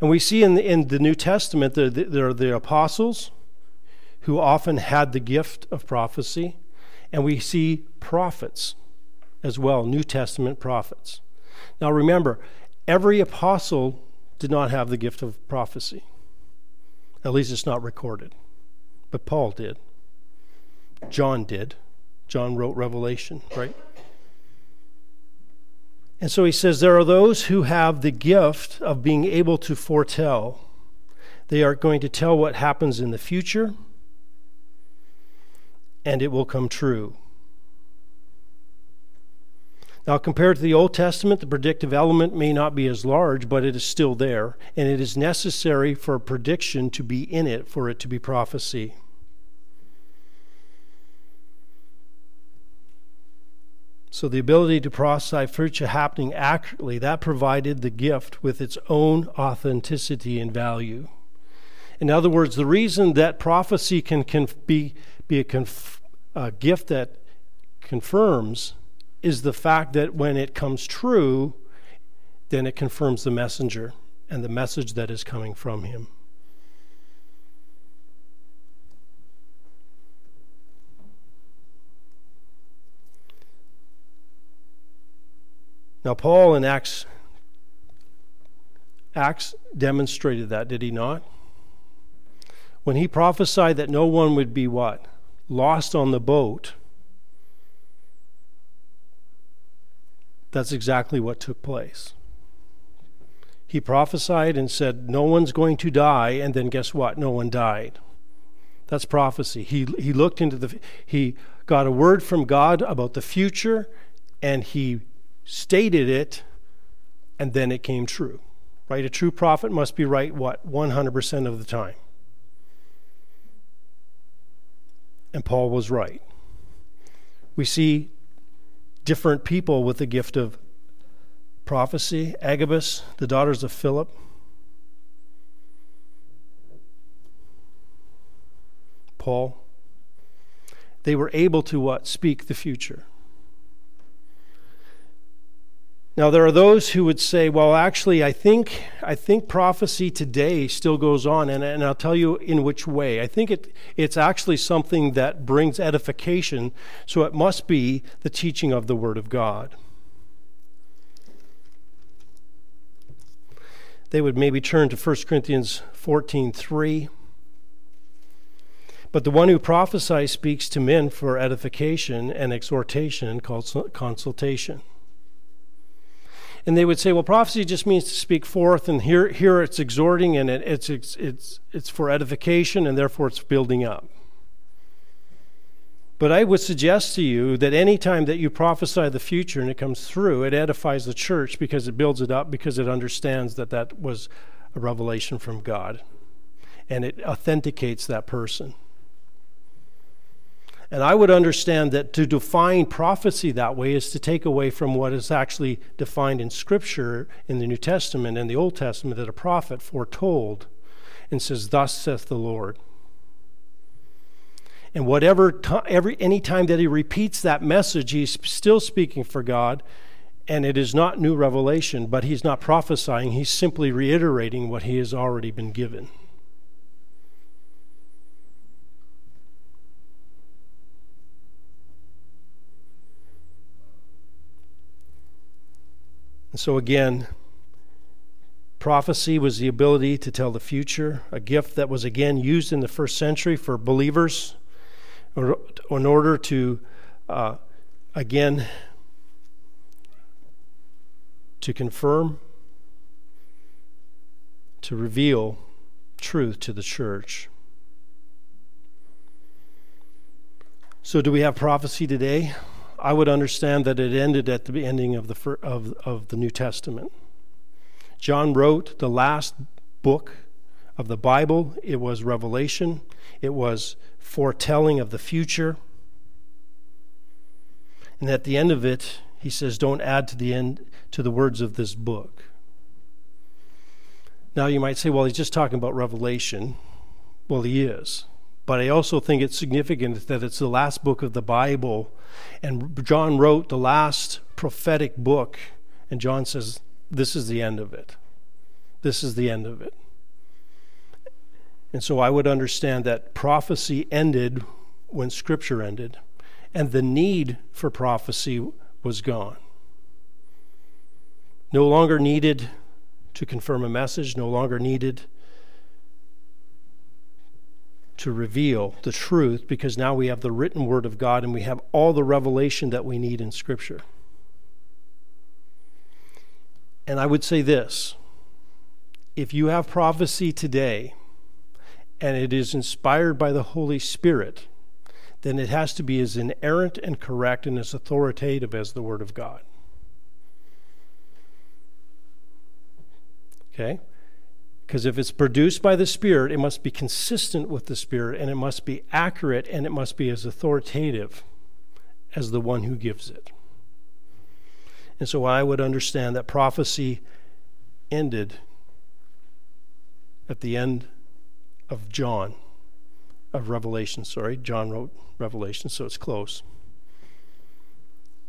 And we see in the, in the New Testament that there are the apostles who often had the gift of prophecy, and we see prophets as well, New Testament prophets. Now remember, every apostle did not have the gift of prophecy. At least it's not recorded. But Paul did. John did. John wrote Revelation, right? And so he says there are those who have the gift of being able to foretell. They are going to tell what happens in the future, and it will come true. Now, compared to the Old Testament, the predictive element may not be as large, but it is still there, and it is necessary for a prediction to be in it for it to be prophecy. So the ability to prophesy future happening accurately, that provided the gift with its own authenticity and value. In other words, the reason that prophecy can, can be, be a, conf, a gift that confirms is the fact that when it comes true, then it confirms the messenger and the message that is coming from him. Now, Paul in Acts, Acts demonstrated that, did he not? When he prophesied that no one would be what? Lost on the boat. That's exactly what took place. He prophesied and said, No one's going to die, and then guess what? No one died. That's prophecy. He, he looked into the, he got a word from God about the future, and he stated it, and then it came true. Right? A true prophet must be right, what? 100% of the time. And Paul was right. We see different people with the gift of prophecy Agabus, the daughters of Philip. Paul. They were able to what? Speak the future. Now there are those who would say, well, actually, I think I think prophecy today still goes on, and, and I'll tell you in which way. I think it it's actually something that brings edification, so it must be the teaching of the Word of God. They would maybe turn to 1 Corinthians 14 3. But the one who prophesies speaks to men for edification and exhortation and consultation. And they would say, well, prophecy just means to speak forth, and here, here it's exhorting and it, it's, it's, it's, it's for edification, and therefore it's building up. But I would suggest to you that any time that you prophesy the future and it comes through, it edifies the church because it builds it up, because it understands that that was a revelation from God. And it authenticates that person. And I would understand that to define prophecy that way is to take away from what is actually defined in Scripture in the New Testament and the Old Testament that a prophet foretold and says, Thus saith the Lord. And whatever time, every any time that he repeats that message, he's still speaking for God, and it is not new revelation, but he's not prophesying, he's simply reiterating what he has already been given. And so, again, prophecy was the ability to tell the future, a gift that was again used in the first century for believers in order to, uh, again, to confirm, to reveal truth to the church. So, do we have prophecy today? I would understand that it ended at the ending of the, of, of the New Testament. John wrote the last book of the Bible, it was Revelation, it was foretelling of the future. And at the end of it, he says, Don't add to the end to the words of this book. Now you might say, well, he's just talking about Revelation. Well, he is. But I also think it's significant that it's the last book of the Bible, and John wrote the last prophetic book, and John says, This is the end of it. This is the end of it. And so I would understand that prophecy ended when Scripture ended, and the need for prophecy was gone. No longer needed to confirm a message, no longer needed to reveal the truth because now we have the written word of God and we have all the revelation that we need in Scripture. And I would say this if you have prophecy today and it is inspired by the Holy Spirit, then it has to be as inerrant and correct and as authoritative as the Word of God. Okay? Because if it's produced by the Spirit, it must be consistent with the Spirit, and it must be accurate, and it must be as authoritative as the one who gives it. And so I would understand that prophecy ended at the end of John, of Revelation, sorry. John wrote Revelation, so it's close.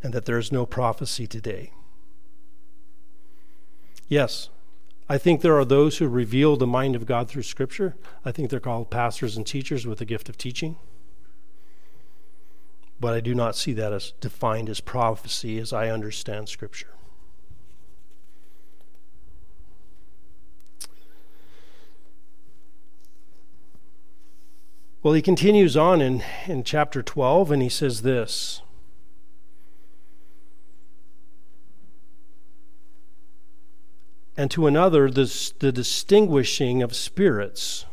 And that there is no prophecy today. Yes, I think there are those who reveal the mind of God through Scripture. I think they're called pastors and teachers with the gift of teaching. But I do not see that as defined as prophecy as I understand Scripture. Well, he continues on in, in chapter 12 and he says this and to another the, the distinguishing of spirits.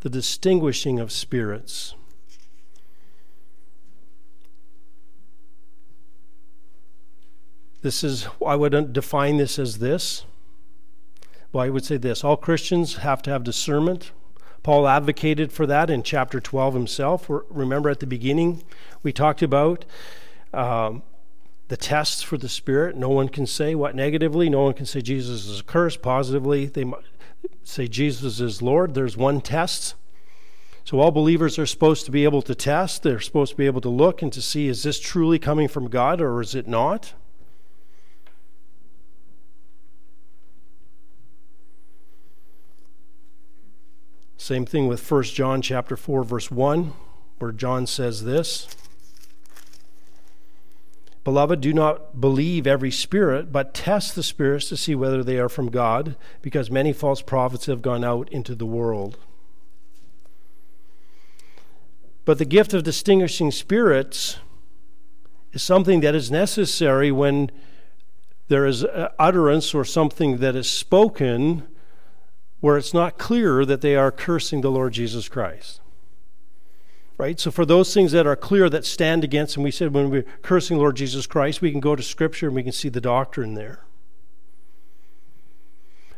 The distinguishing of spirits. This is, I would define this as this. Well, I would say this all Christians have to have discernment. Paul advocated for that in chapter 12 himself. Remember at the beginning, we talked about um, the tests for the Spirit. No one can say what negatively. No one can say Jesus is a curse positively. They say Jesus is Lord. There's one test. So all believers are supposed to be able to test. They're supposed to be able to look and to see is this truly coming from God or is it not? Same thing with 1 John chapter 4 verse 1 where John says this. Beloved, do not believe every spirit, but test the spirits to see whether they are from God, because many false prophets have gone out into the world. But the gift of distinguishing spirits is something that is necessary when there is utterance or something that is spoken where it's not clear that they are cursing the Lord Jesus Christ right? So for those things that are clear that stand against, and we said when we're cursing Lord Jesus Christ, we can go to Scripture and we can see the doctrine there.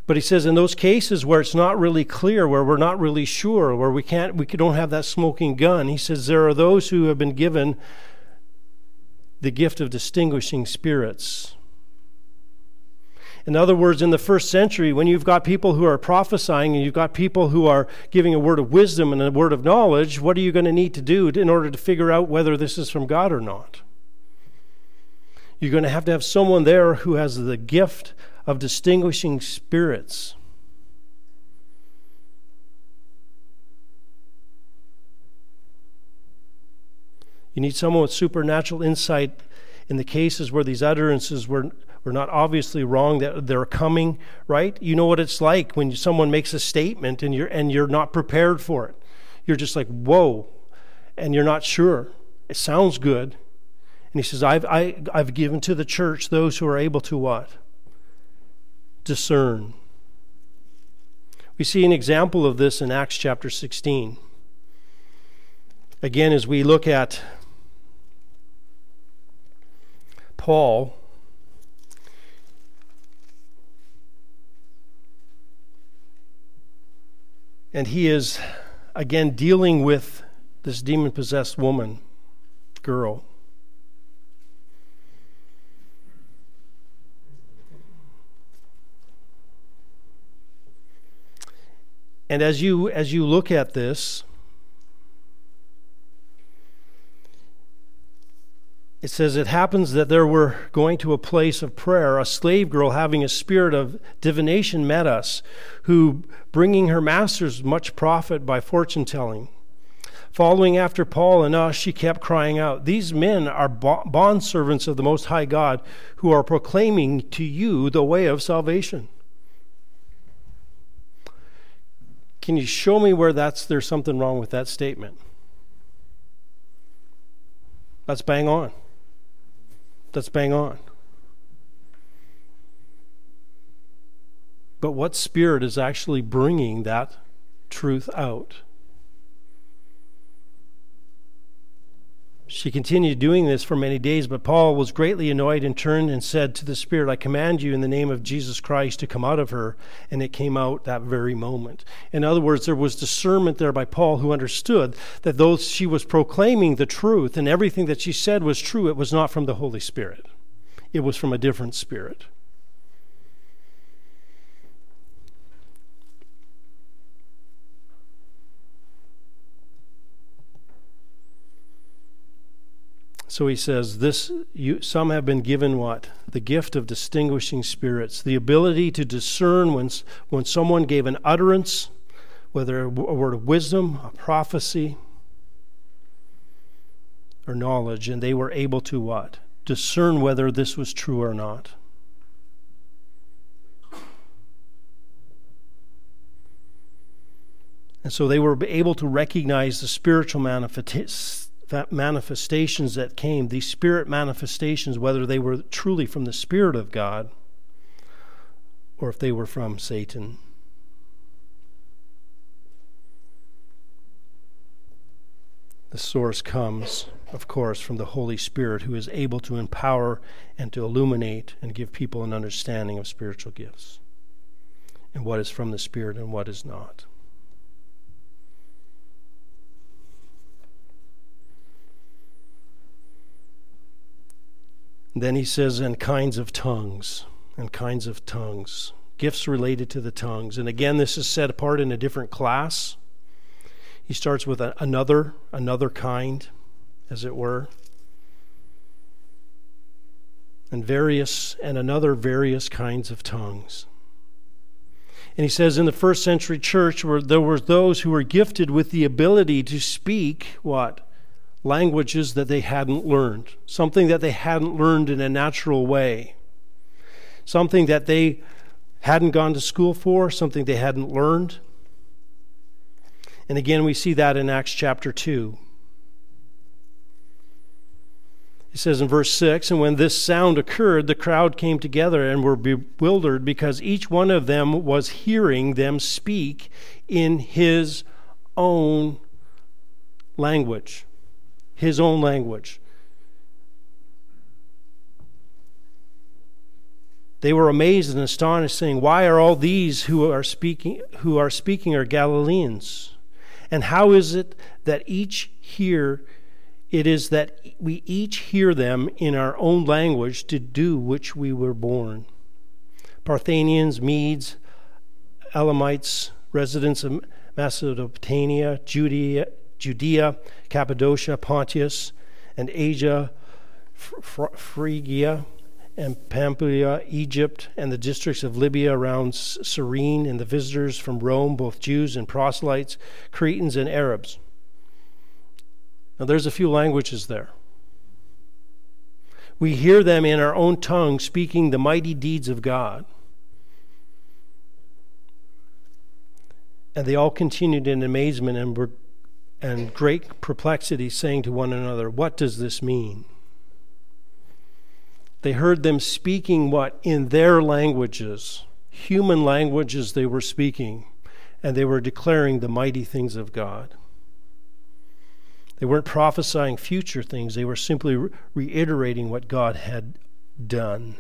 But he says in those cases where it's not really clear, where we're not really sure, where we can't, we don't have that smoking gun, he says there are those who have been given the gift of distinguishing spirits. In other words, in the first century, when you've got people who are prophesying and you've got people who are giving a word of wisdom and a word of knowledge, what are you going to need to do in order to figure out whether this is from God or not? You're going to have to have someone there who has the gift of distinguishing spirits. You need someone with supernatural insight in the cases where these utterances were we're not obviously wrong that they're coming, right? You know what it's like when someone makes a statement and you're and you're not prepared for it. You're just like, "Whoa." And you're not sure. It sounds good. And he says, "I've I, I've given to the church those who are able to what? Discern." We see an example of this in Acts chapter 16. Again, as we look at Paul, And he is, again, dealing with this demon possessed woman, girl. And as you as you look at this, it says it happens that there were going to a place of prayer a slave girl having a spirit of divination met us who bringing her masters much profit by fortune telling. Following after paul and us she kept crying out these men are bondservants of the most high god who are proclaiming to you the way of salvation can you show me where that's there's something wrong with that statement? That's bang on that's bang on. But what spirit is actually bringing that truth out? She continued doing this for many days, but Paul was greatly annoyed and turned and said to the Spirit, I command you in the name of Jesus Christ to come out of her. And it came out that very moment. In other words, there was discernment there by Paul who understood that though she was proclaiming the truth and everything that she said was true, it was not from the Holy Spirit, it was from a different spirit. So he says, "This you, some have been given what? The gift of distinguishing spirits, the ability to discern when when someone gave an utterance, whether a word of wisdom, a prophecy, or knowledge, and they were able to what? Discern whether this was true or not." And so they were able to recognize the spiritual manifestations manifestations that came, these spirit manifestations, whether they were truly from the Spirit of God or if they were from Satan. The source comes, of course, from the Holy Spirit, who is able to empower and to illuminate and give people an understanding of spiritual gifts and what is from the Spirit and what is not. Then he says, and kinds of tongues, and kinds of tongues, gifts related to the tongues. And again, this is set apart in a different class. He starts with another, another kind, as it were, and various, and another various kinds of tongues. And he says in the first century church, where there were those who were gifted with the ability to speak what? Languages that they hadn't learned, something that they hadn't learned in a natural way, something that they hadn't gone to school for, something they hadn't learned. And again, we see that in Acts chapter 2. It says in verse 6 And when this sound occurred, the crowd came together and were bewildered because each one of them was hearing them speak in his own language. His own language. They were amazed and astonished, saying, Why are all these who are speaking who are speaking are Galileans? And how is it that each hear it is that we each hear them in our own language to do which we were born. Parthians, Medes, Elamites, residents of Mesopotamia, Judea, Judea Cappadocia, Pontus, and Asia, Phrygia, and Pamphylia, Egypt, and the districts of Libya around Cyrene, and the visitors from Rome, both Jews and proselytes, Cretans and Arabs. Now, there's a few languages there. We hear them in our own tongue speaking the mighty deeds of God. And they all continued in amazement and, were, and great perplexity, saying to one another, What does this mean? They heard them speaking what? In their languages, human languages they were speaking, and they were declaring the mighty things of God. They weren't prophesying future things, they were simply re- reiterating what God had done.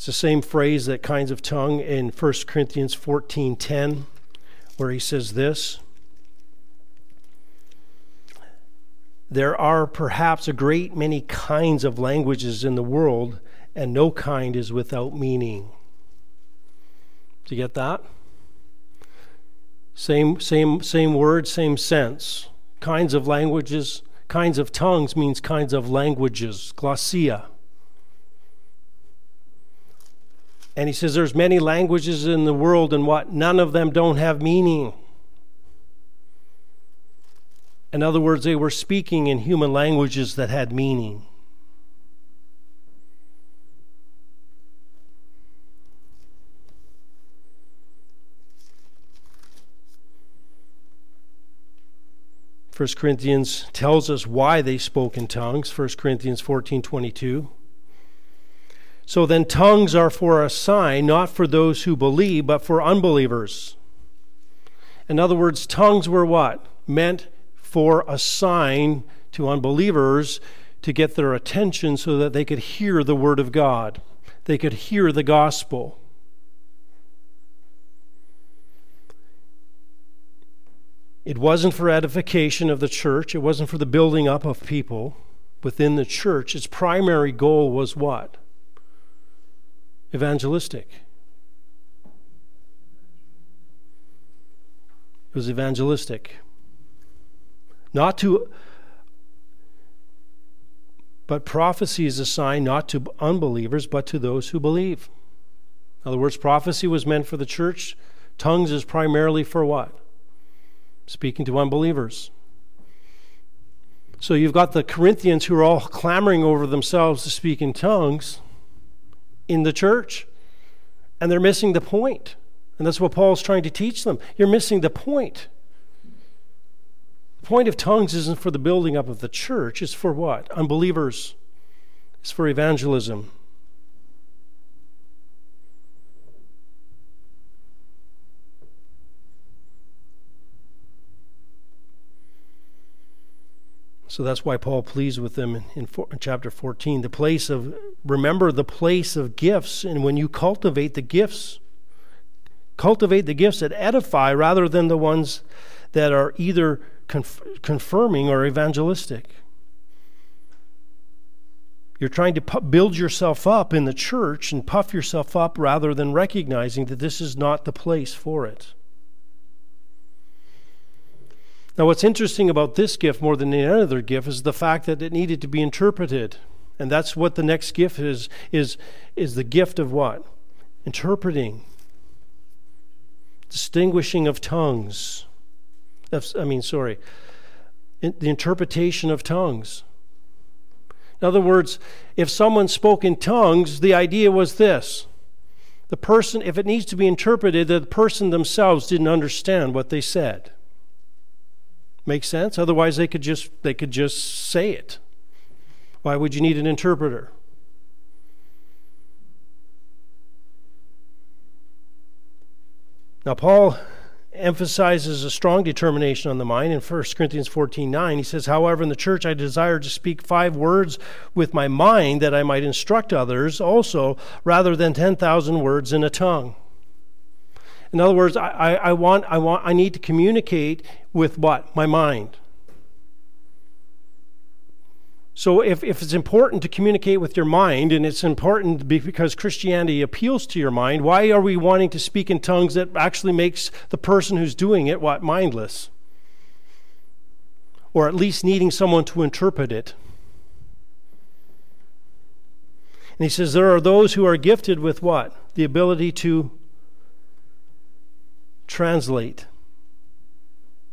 It's the same phrase that kinds of tongue in 1 Corinthians 14:10 where he says this There are perhaps a great many kinds of languages in the world and no kind is without meaning. Do you get that? Same, same, same word, same sense. Kinds of languages, kinds of tongues means kinds of languages, glossia. And he says there's many languages in the world and what none of them don't have meaning. In other words, they were speaking in human languages that had meaning. 1 Corinthians tells us why they spoke in tongues. 1 Corinthians 14 22. So then, tongues are for a sign, not for those who believe, but for unbelievers. In other words, tongues were what? Meant for a sign to unbelievers to get their attention so that they could hear the Word of God, they could hear the gospel. It wasn't for edification of the church, it wasn't for the building up of people within the church. Its primary goal was what? Evangelistic. It was evangelistic. Not to, but prophecy is a sign not to unbelievers, but to those who believe. In other words, prophecy was meant for the church. Tongues is primarily for what? speaking to unbelievers. So you've got the Corinthians who are all clamoring over themselves to speak in tongues in the church, and they're missing the point. And that's what Paul's trying to teach them. You're missing the point. The point of tongues isn't for the building up of the church, it's for what? Unbelievers, it's for evangelism. So that's why Paul pleads with them in, for, in, chapter 14. The place of, remember the place of gifts. And when you cultivate the gifts, cultivate the gifts that edify rather than the ones that are either conf- confirming or evangelistic. You're trying to pu- build yourself up in the church and puff yourself up rather than recognizing that this is not the place for it. Now, what's interesting about this gift more than any other gift is the fact that it needed to be interpreted. And that's what the next gift is is is the gift of what? Interpreting. Distinguishing of tongues. I mean, sorry. The interpretation of tongues. In other words, if someone spoke in tongues, the idea was this. The person, if it needs to be interpreted, the person themselves didn't understand what they said. Make sense? Otherwise they could just they could just say it. Why would you need an interpreter? Now, Paul emphasizes a strong determination on the mind in 1 Corinthians 14 9. He says, However, in the church I desire to speak five words with my mind that I might instruct others also, rather than 10,000 words in a tongue. In other words, I, I, I, want, I, want, I need to communicate with what? My mind. So, if, if it's important to communicate with your mind, and it's important because Christianity appeals to your mind, why are we wanting to speak in tongues that actually makes the person who's doing it what? Mindless? Or at least needing someone to interpret it. And he says there are those who are gifted with what? The ability to translate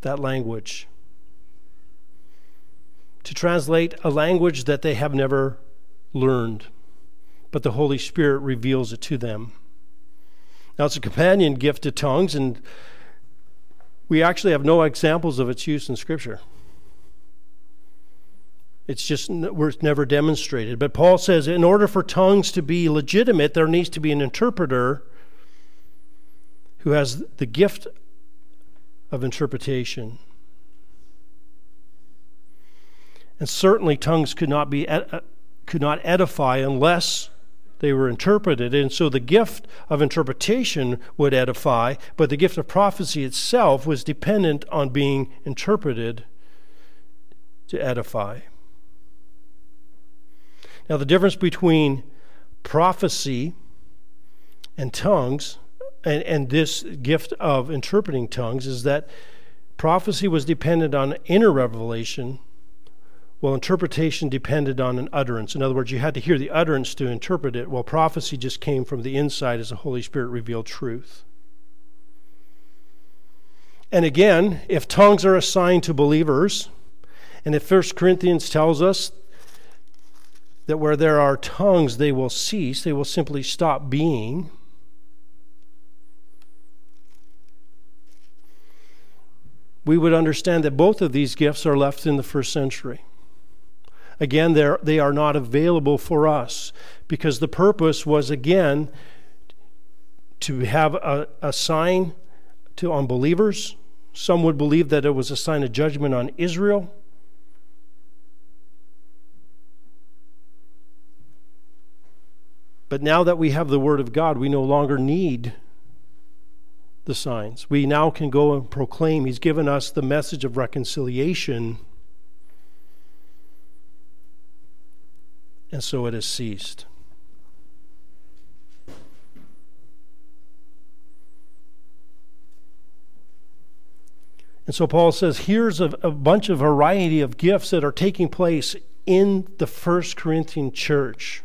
that language to translate a language that they have never learned, but the Holy Spirit reveals it to them. Now, it's a companion gift to tongues, and we actually have no examples of its use in Scripture. It's just where it's never demonstrated. But Paul says in order for tongues to be legitimate, there needs to be an interpreter who has the gift of interpretation. And certainly tongues could not be uh, could not edify unless they were interpreted. And so the gift of interpretation would edify, but the gift of prophecy itself was dependent on being interpreted to edify. Now, the difference between prophecy and tongues, and, and this gift of interpreting tongues, is that prophecy was dependent on inner revelation, well, interpretation depended on an utterance. In other words, you had to hear the utterance to interpret it, while prophecy just came from the inside as the Holy Spirit revealed truth. And again, if tongues are assigned to believers, and if 1 Corinthians tells us that where there are tongues, they will cease, they will simply stop being. We would understand that both of these gifts are left in the first century. Again, they are not available for us because the purpose was, again, to have a, a sign to unbelievers. Some would believe that it was a sign of judgment on Israel. But now that we have the Word of God, we no longer need the signs. We now can go and proclaim. He's given us the message of reconciliation and so it has ceased. And so Paul says here's a, a, bunch of variety of gifts that are taking place in the First Corinthian church.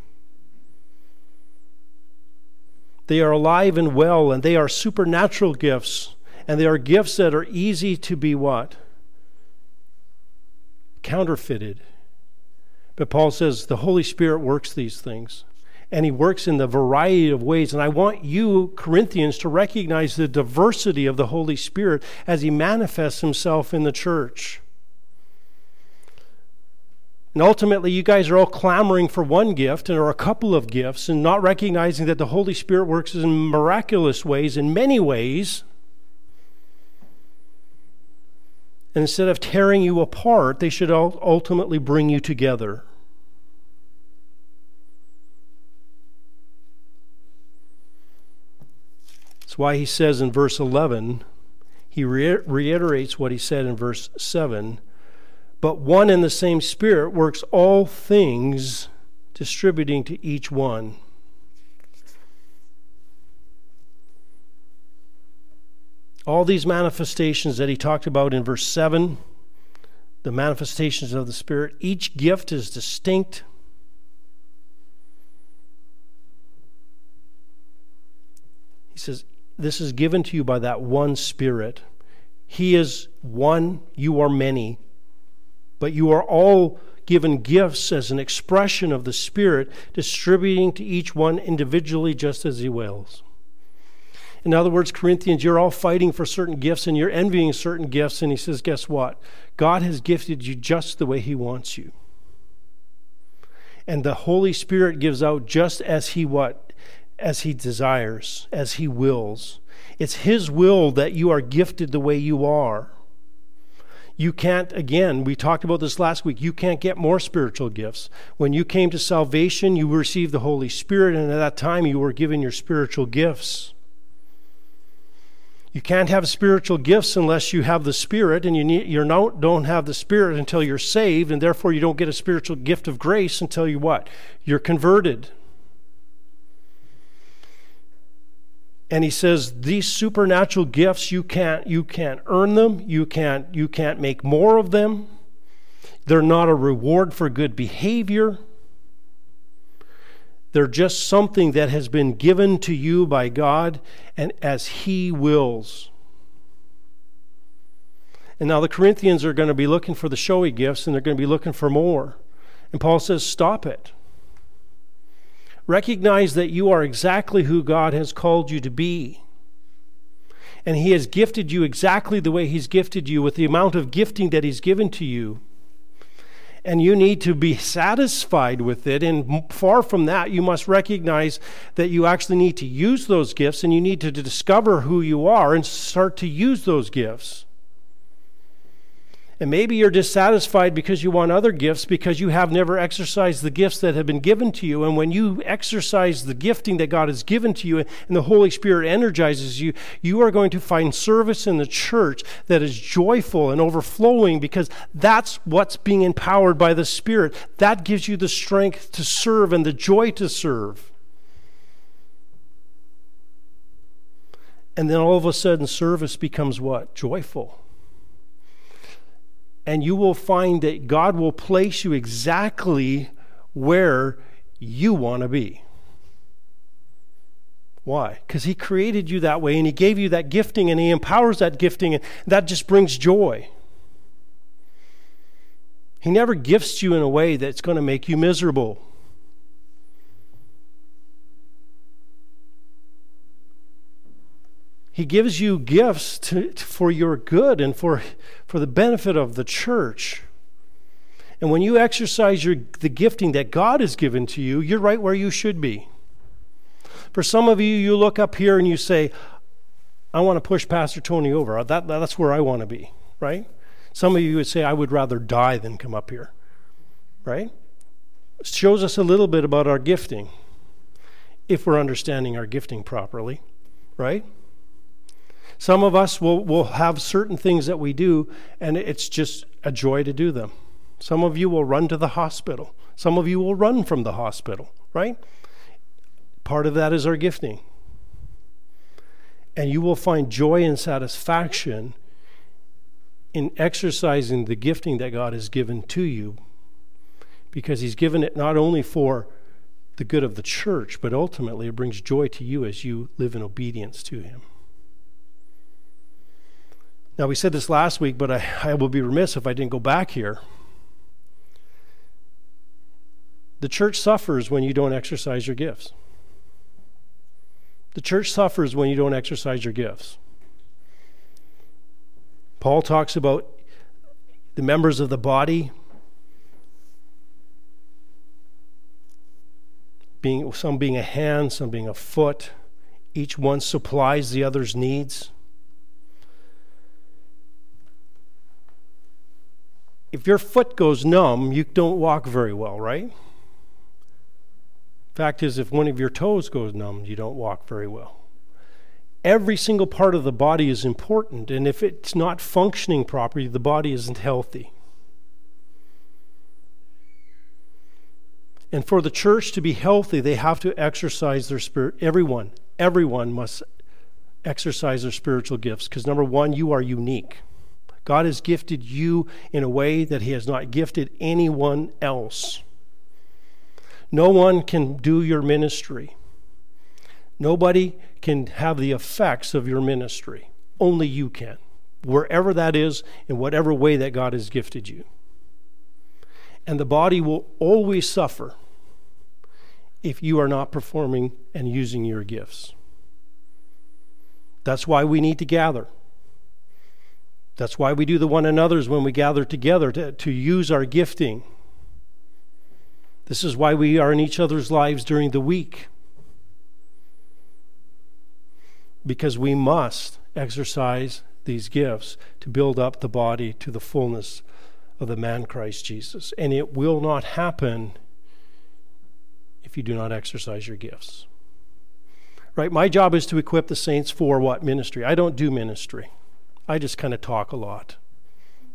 They are alive and well, and they are supernatural gifts, and they are gifts that are easy to be what? Counterfeited. But Paul says the Holy Spirit works these things. And he works in the variety of ways. And I want you, Corinthians, to recognize the diversity of the Holy Spirit as he manifests himself in the church. And ultimately, you guys are all clamoring for one gift and or a couple of gifts and not recognizing that the Holy Spirit works in miraculous ways, in many ways. And instead of tearing you apart, they should ultimately bring you together. That's why he says in verse 11, he reiterates what he said in verse 7 but one and the same Spirit works all things, distributing to each one. All these manifestations that he talked about in verse 7, the manifestations of the Spirit, each gift is distinct. He says, This is given to you by that one Spirit. He is one, you are many. But you are all given gifts as an expression of the Spirit, distributing to each one individually just as He wills. In other words, Corinthians, you're all fighting for certain gifts and you're envying certain gifts. And he says, guess what? God has gifted you just the way He wants you. And the Holy Spirit gives out just as He what? As He desires, as He wills. It's His will that you are gifted the way you are. You can't, again, we talked about this last week, you can't get more spiritual gifts. When you came to salvation, you received the Holy Spirit, and at that time you were given your spiritual gifts. You can't have spiritual gifts unless you have the Spirit, and you need, you don't have the Spirit until you're saved, and therefore you don't get a spiritual gift of grace until you what? You're converted. And he says these supernatural gifts you can't you can't earn them, you can't you can't make more of them. They're not a reward for good behavior. They're just something that has been given to you by God and as He wills. And now the Corinthians are going to be looking for the showy gifts and they're going to be looking for more. And Paul says, Stop it. Recognize that you are exactly who God has called you to be. And He has gifted you exactly the way He's gifted you with the amount of gifting that He's given to you and you need to be satisfied with it. And far from that, you must recognize that you actually need to use those gifts and you need to discover who you are and start to use those gifts. And maybe you're dissatisfied because you want other gifts because you have never exercised the gifts that have been given to you. And when you exercise the gifting that God has given to you and the Holy Spirit energizes you, you are going to find service in the church that is joyful and overflowing because that's what's being empowered by the Spirit. That gives you the strength to serve and the joy to serve. And then all of a sudden, service becomes what? Joyful and you will find that God will place you exactly where you want to be. Why? Because He created you that way and He gave you that gifting and He empowers that gifting, and that just brings joy. He never gifts you in a way that's going to make you miserable. He gives you gifts to, for your good and for, for the benefit of the church. And when you exercise your, the gifting that God has given to you, you're right where you should be. For some of you, you look up here and you say, I want to push Pastor Tony over. Uh, that, that's where I want to be, right? Some of you would say, I would rather die than come up here, right? It shows us a little bit about our gifting, if we're understanding our gifting properly, right? Some of us will, will have certain things that we do, and it's just a joy to do them. Some of you will run to the hospital. Some of you will run from the hospital, right? Part of that is our gifting. And you will find joy and satisfaction in exercising the gifting that God has given to you because He's given it not only for the good of the church, but ultimately it brings joy to you as you live in obedience to Him. Now, we said this last week, but I, I will be remiss if I didn't go back here. The church suffers when you don't exercise your gifts. The church suffers when you don't exercise your gifts. Paul talks about the members of the body being some being a hand, some being a foot. Each one supplies the other's needs. If your foot goes numb, you don't walk very well, right? Fact is, if one of your toes goes numb, you don't walk very well. Every single part of the body is important, and if it's not functioning properly, the body isn't healthy. And for the church to be healthy, they have to exercise their spirit. Everyone, everyone must exercise their spiritual gifts because number one, you are unique. God has gifted you in a way that He has not gifted anyone else. No one can do your ministry. Nobody can have the effects of your ministry. Only you can, wherever that is, in whatever way that God has gifted you. And the body will always suffer if you are not performing and using your gifts. That's why we need to gather. That's why we do the one another's when we gather together to, to use our gifting. This is why we are in each other's lives during the week. Because we must exercise these gifts to build up the body to the fullness of the man Christ Jesus. And it will not happen if you do not exercise your gifts. Right? My job is to equip the saints for what? Ministry. I don't do ministry. I just kind of talk a lot.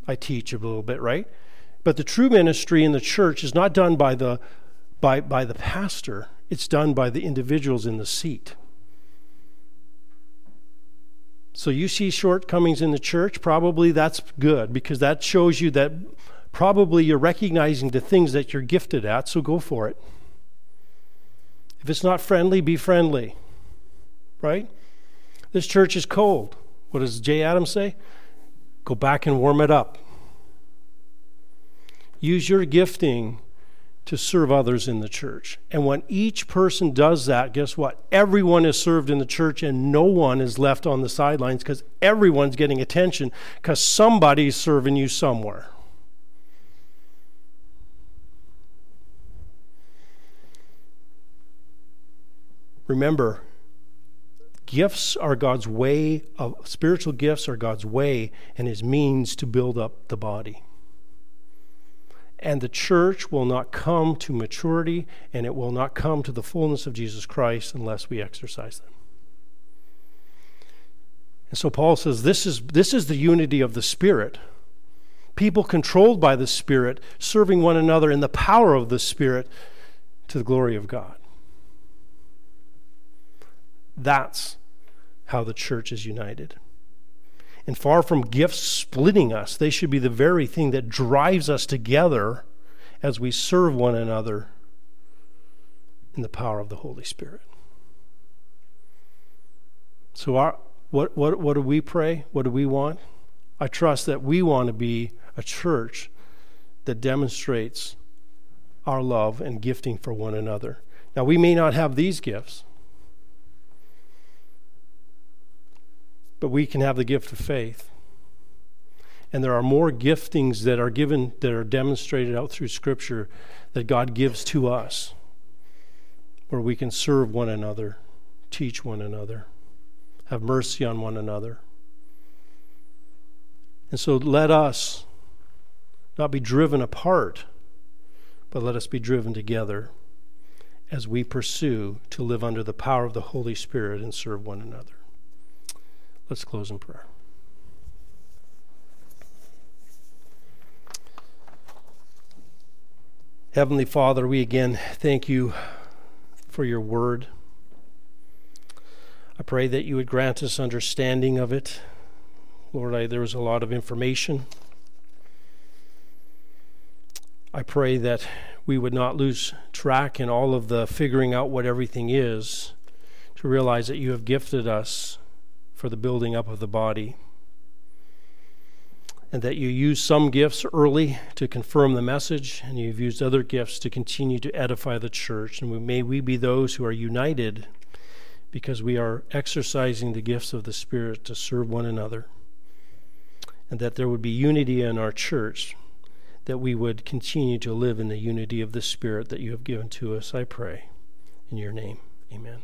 I teach a little bit, right? But the true ministry in the church is not done by the by by the pastor. It's done by the individuals in the seat. So you see shortcomings in the church, probably that's good because that shows you that probably you're recognizing the things that you're gifted at, so go for it. If it's not friendly, be friendly. Right? This church is cold. What does Jay Adams say? Go back and warm it up. Use your gifting to serve others in the church. And when each person does that, guess what? Everyone is served in the church and no one is left on the sidelines because everyone's getting attention because somebody's serving you somewhere. Remember, Gifts are God's way of spiritual gifts are God's way and his means to build up the body. And the church will not come to maturity and it will not come to the fullness of Jesus Christ unless we exercise them. And so Paul says this is this is the unity of the spirit. People controlled by the spirit serving one another in the power of the spirit to the glory of God. That's how the church is united. And far from gifts splitting us, they should be the very thing that drives us together as we serve one another in the power of the Holy Spirit. So, our, what, what, what do we pray? What do we want? I trust that we want to be a church that demonstrates our love and gifting for one another. Now, we may not have these gifts, but we can have the gift of faith. And there are more giftings that are given, that are demonstrated out through Scripture that God gives to us, where we can serve one another, teach one another, have mercy on one another. And so let us not be driven apart, but let us be driven together as we pursue to live under the power of the Holy Spirit and serve one another. Let's close in prayer. Heavenly Father, we again thank you for your word. I pray that you would grant us understanding of it. Lord, I, there was a lot of information. I pray that we would not lose track in all of the figuring out what everything is, to realize that you have gifted us for the building up of the body. And that you use some gifts early to confirm the message, and you've used other gifts to continue to edify the church. And may we be those who are united because we are exercising the gifts of the Spirit to serve one another. And that there would be unity in our church, that we would continue to live in the unity of the Spirit that you have given to us, I pray. In your name, amen.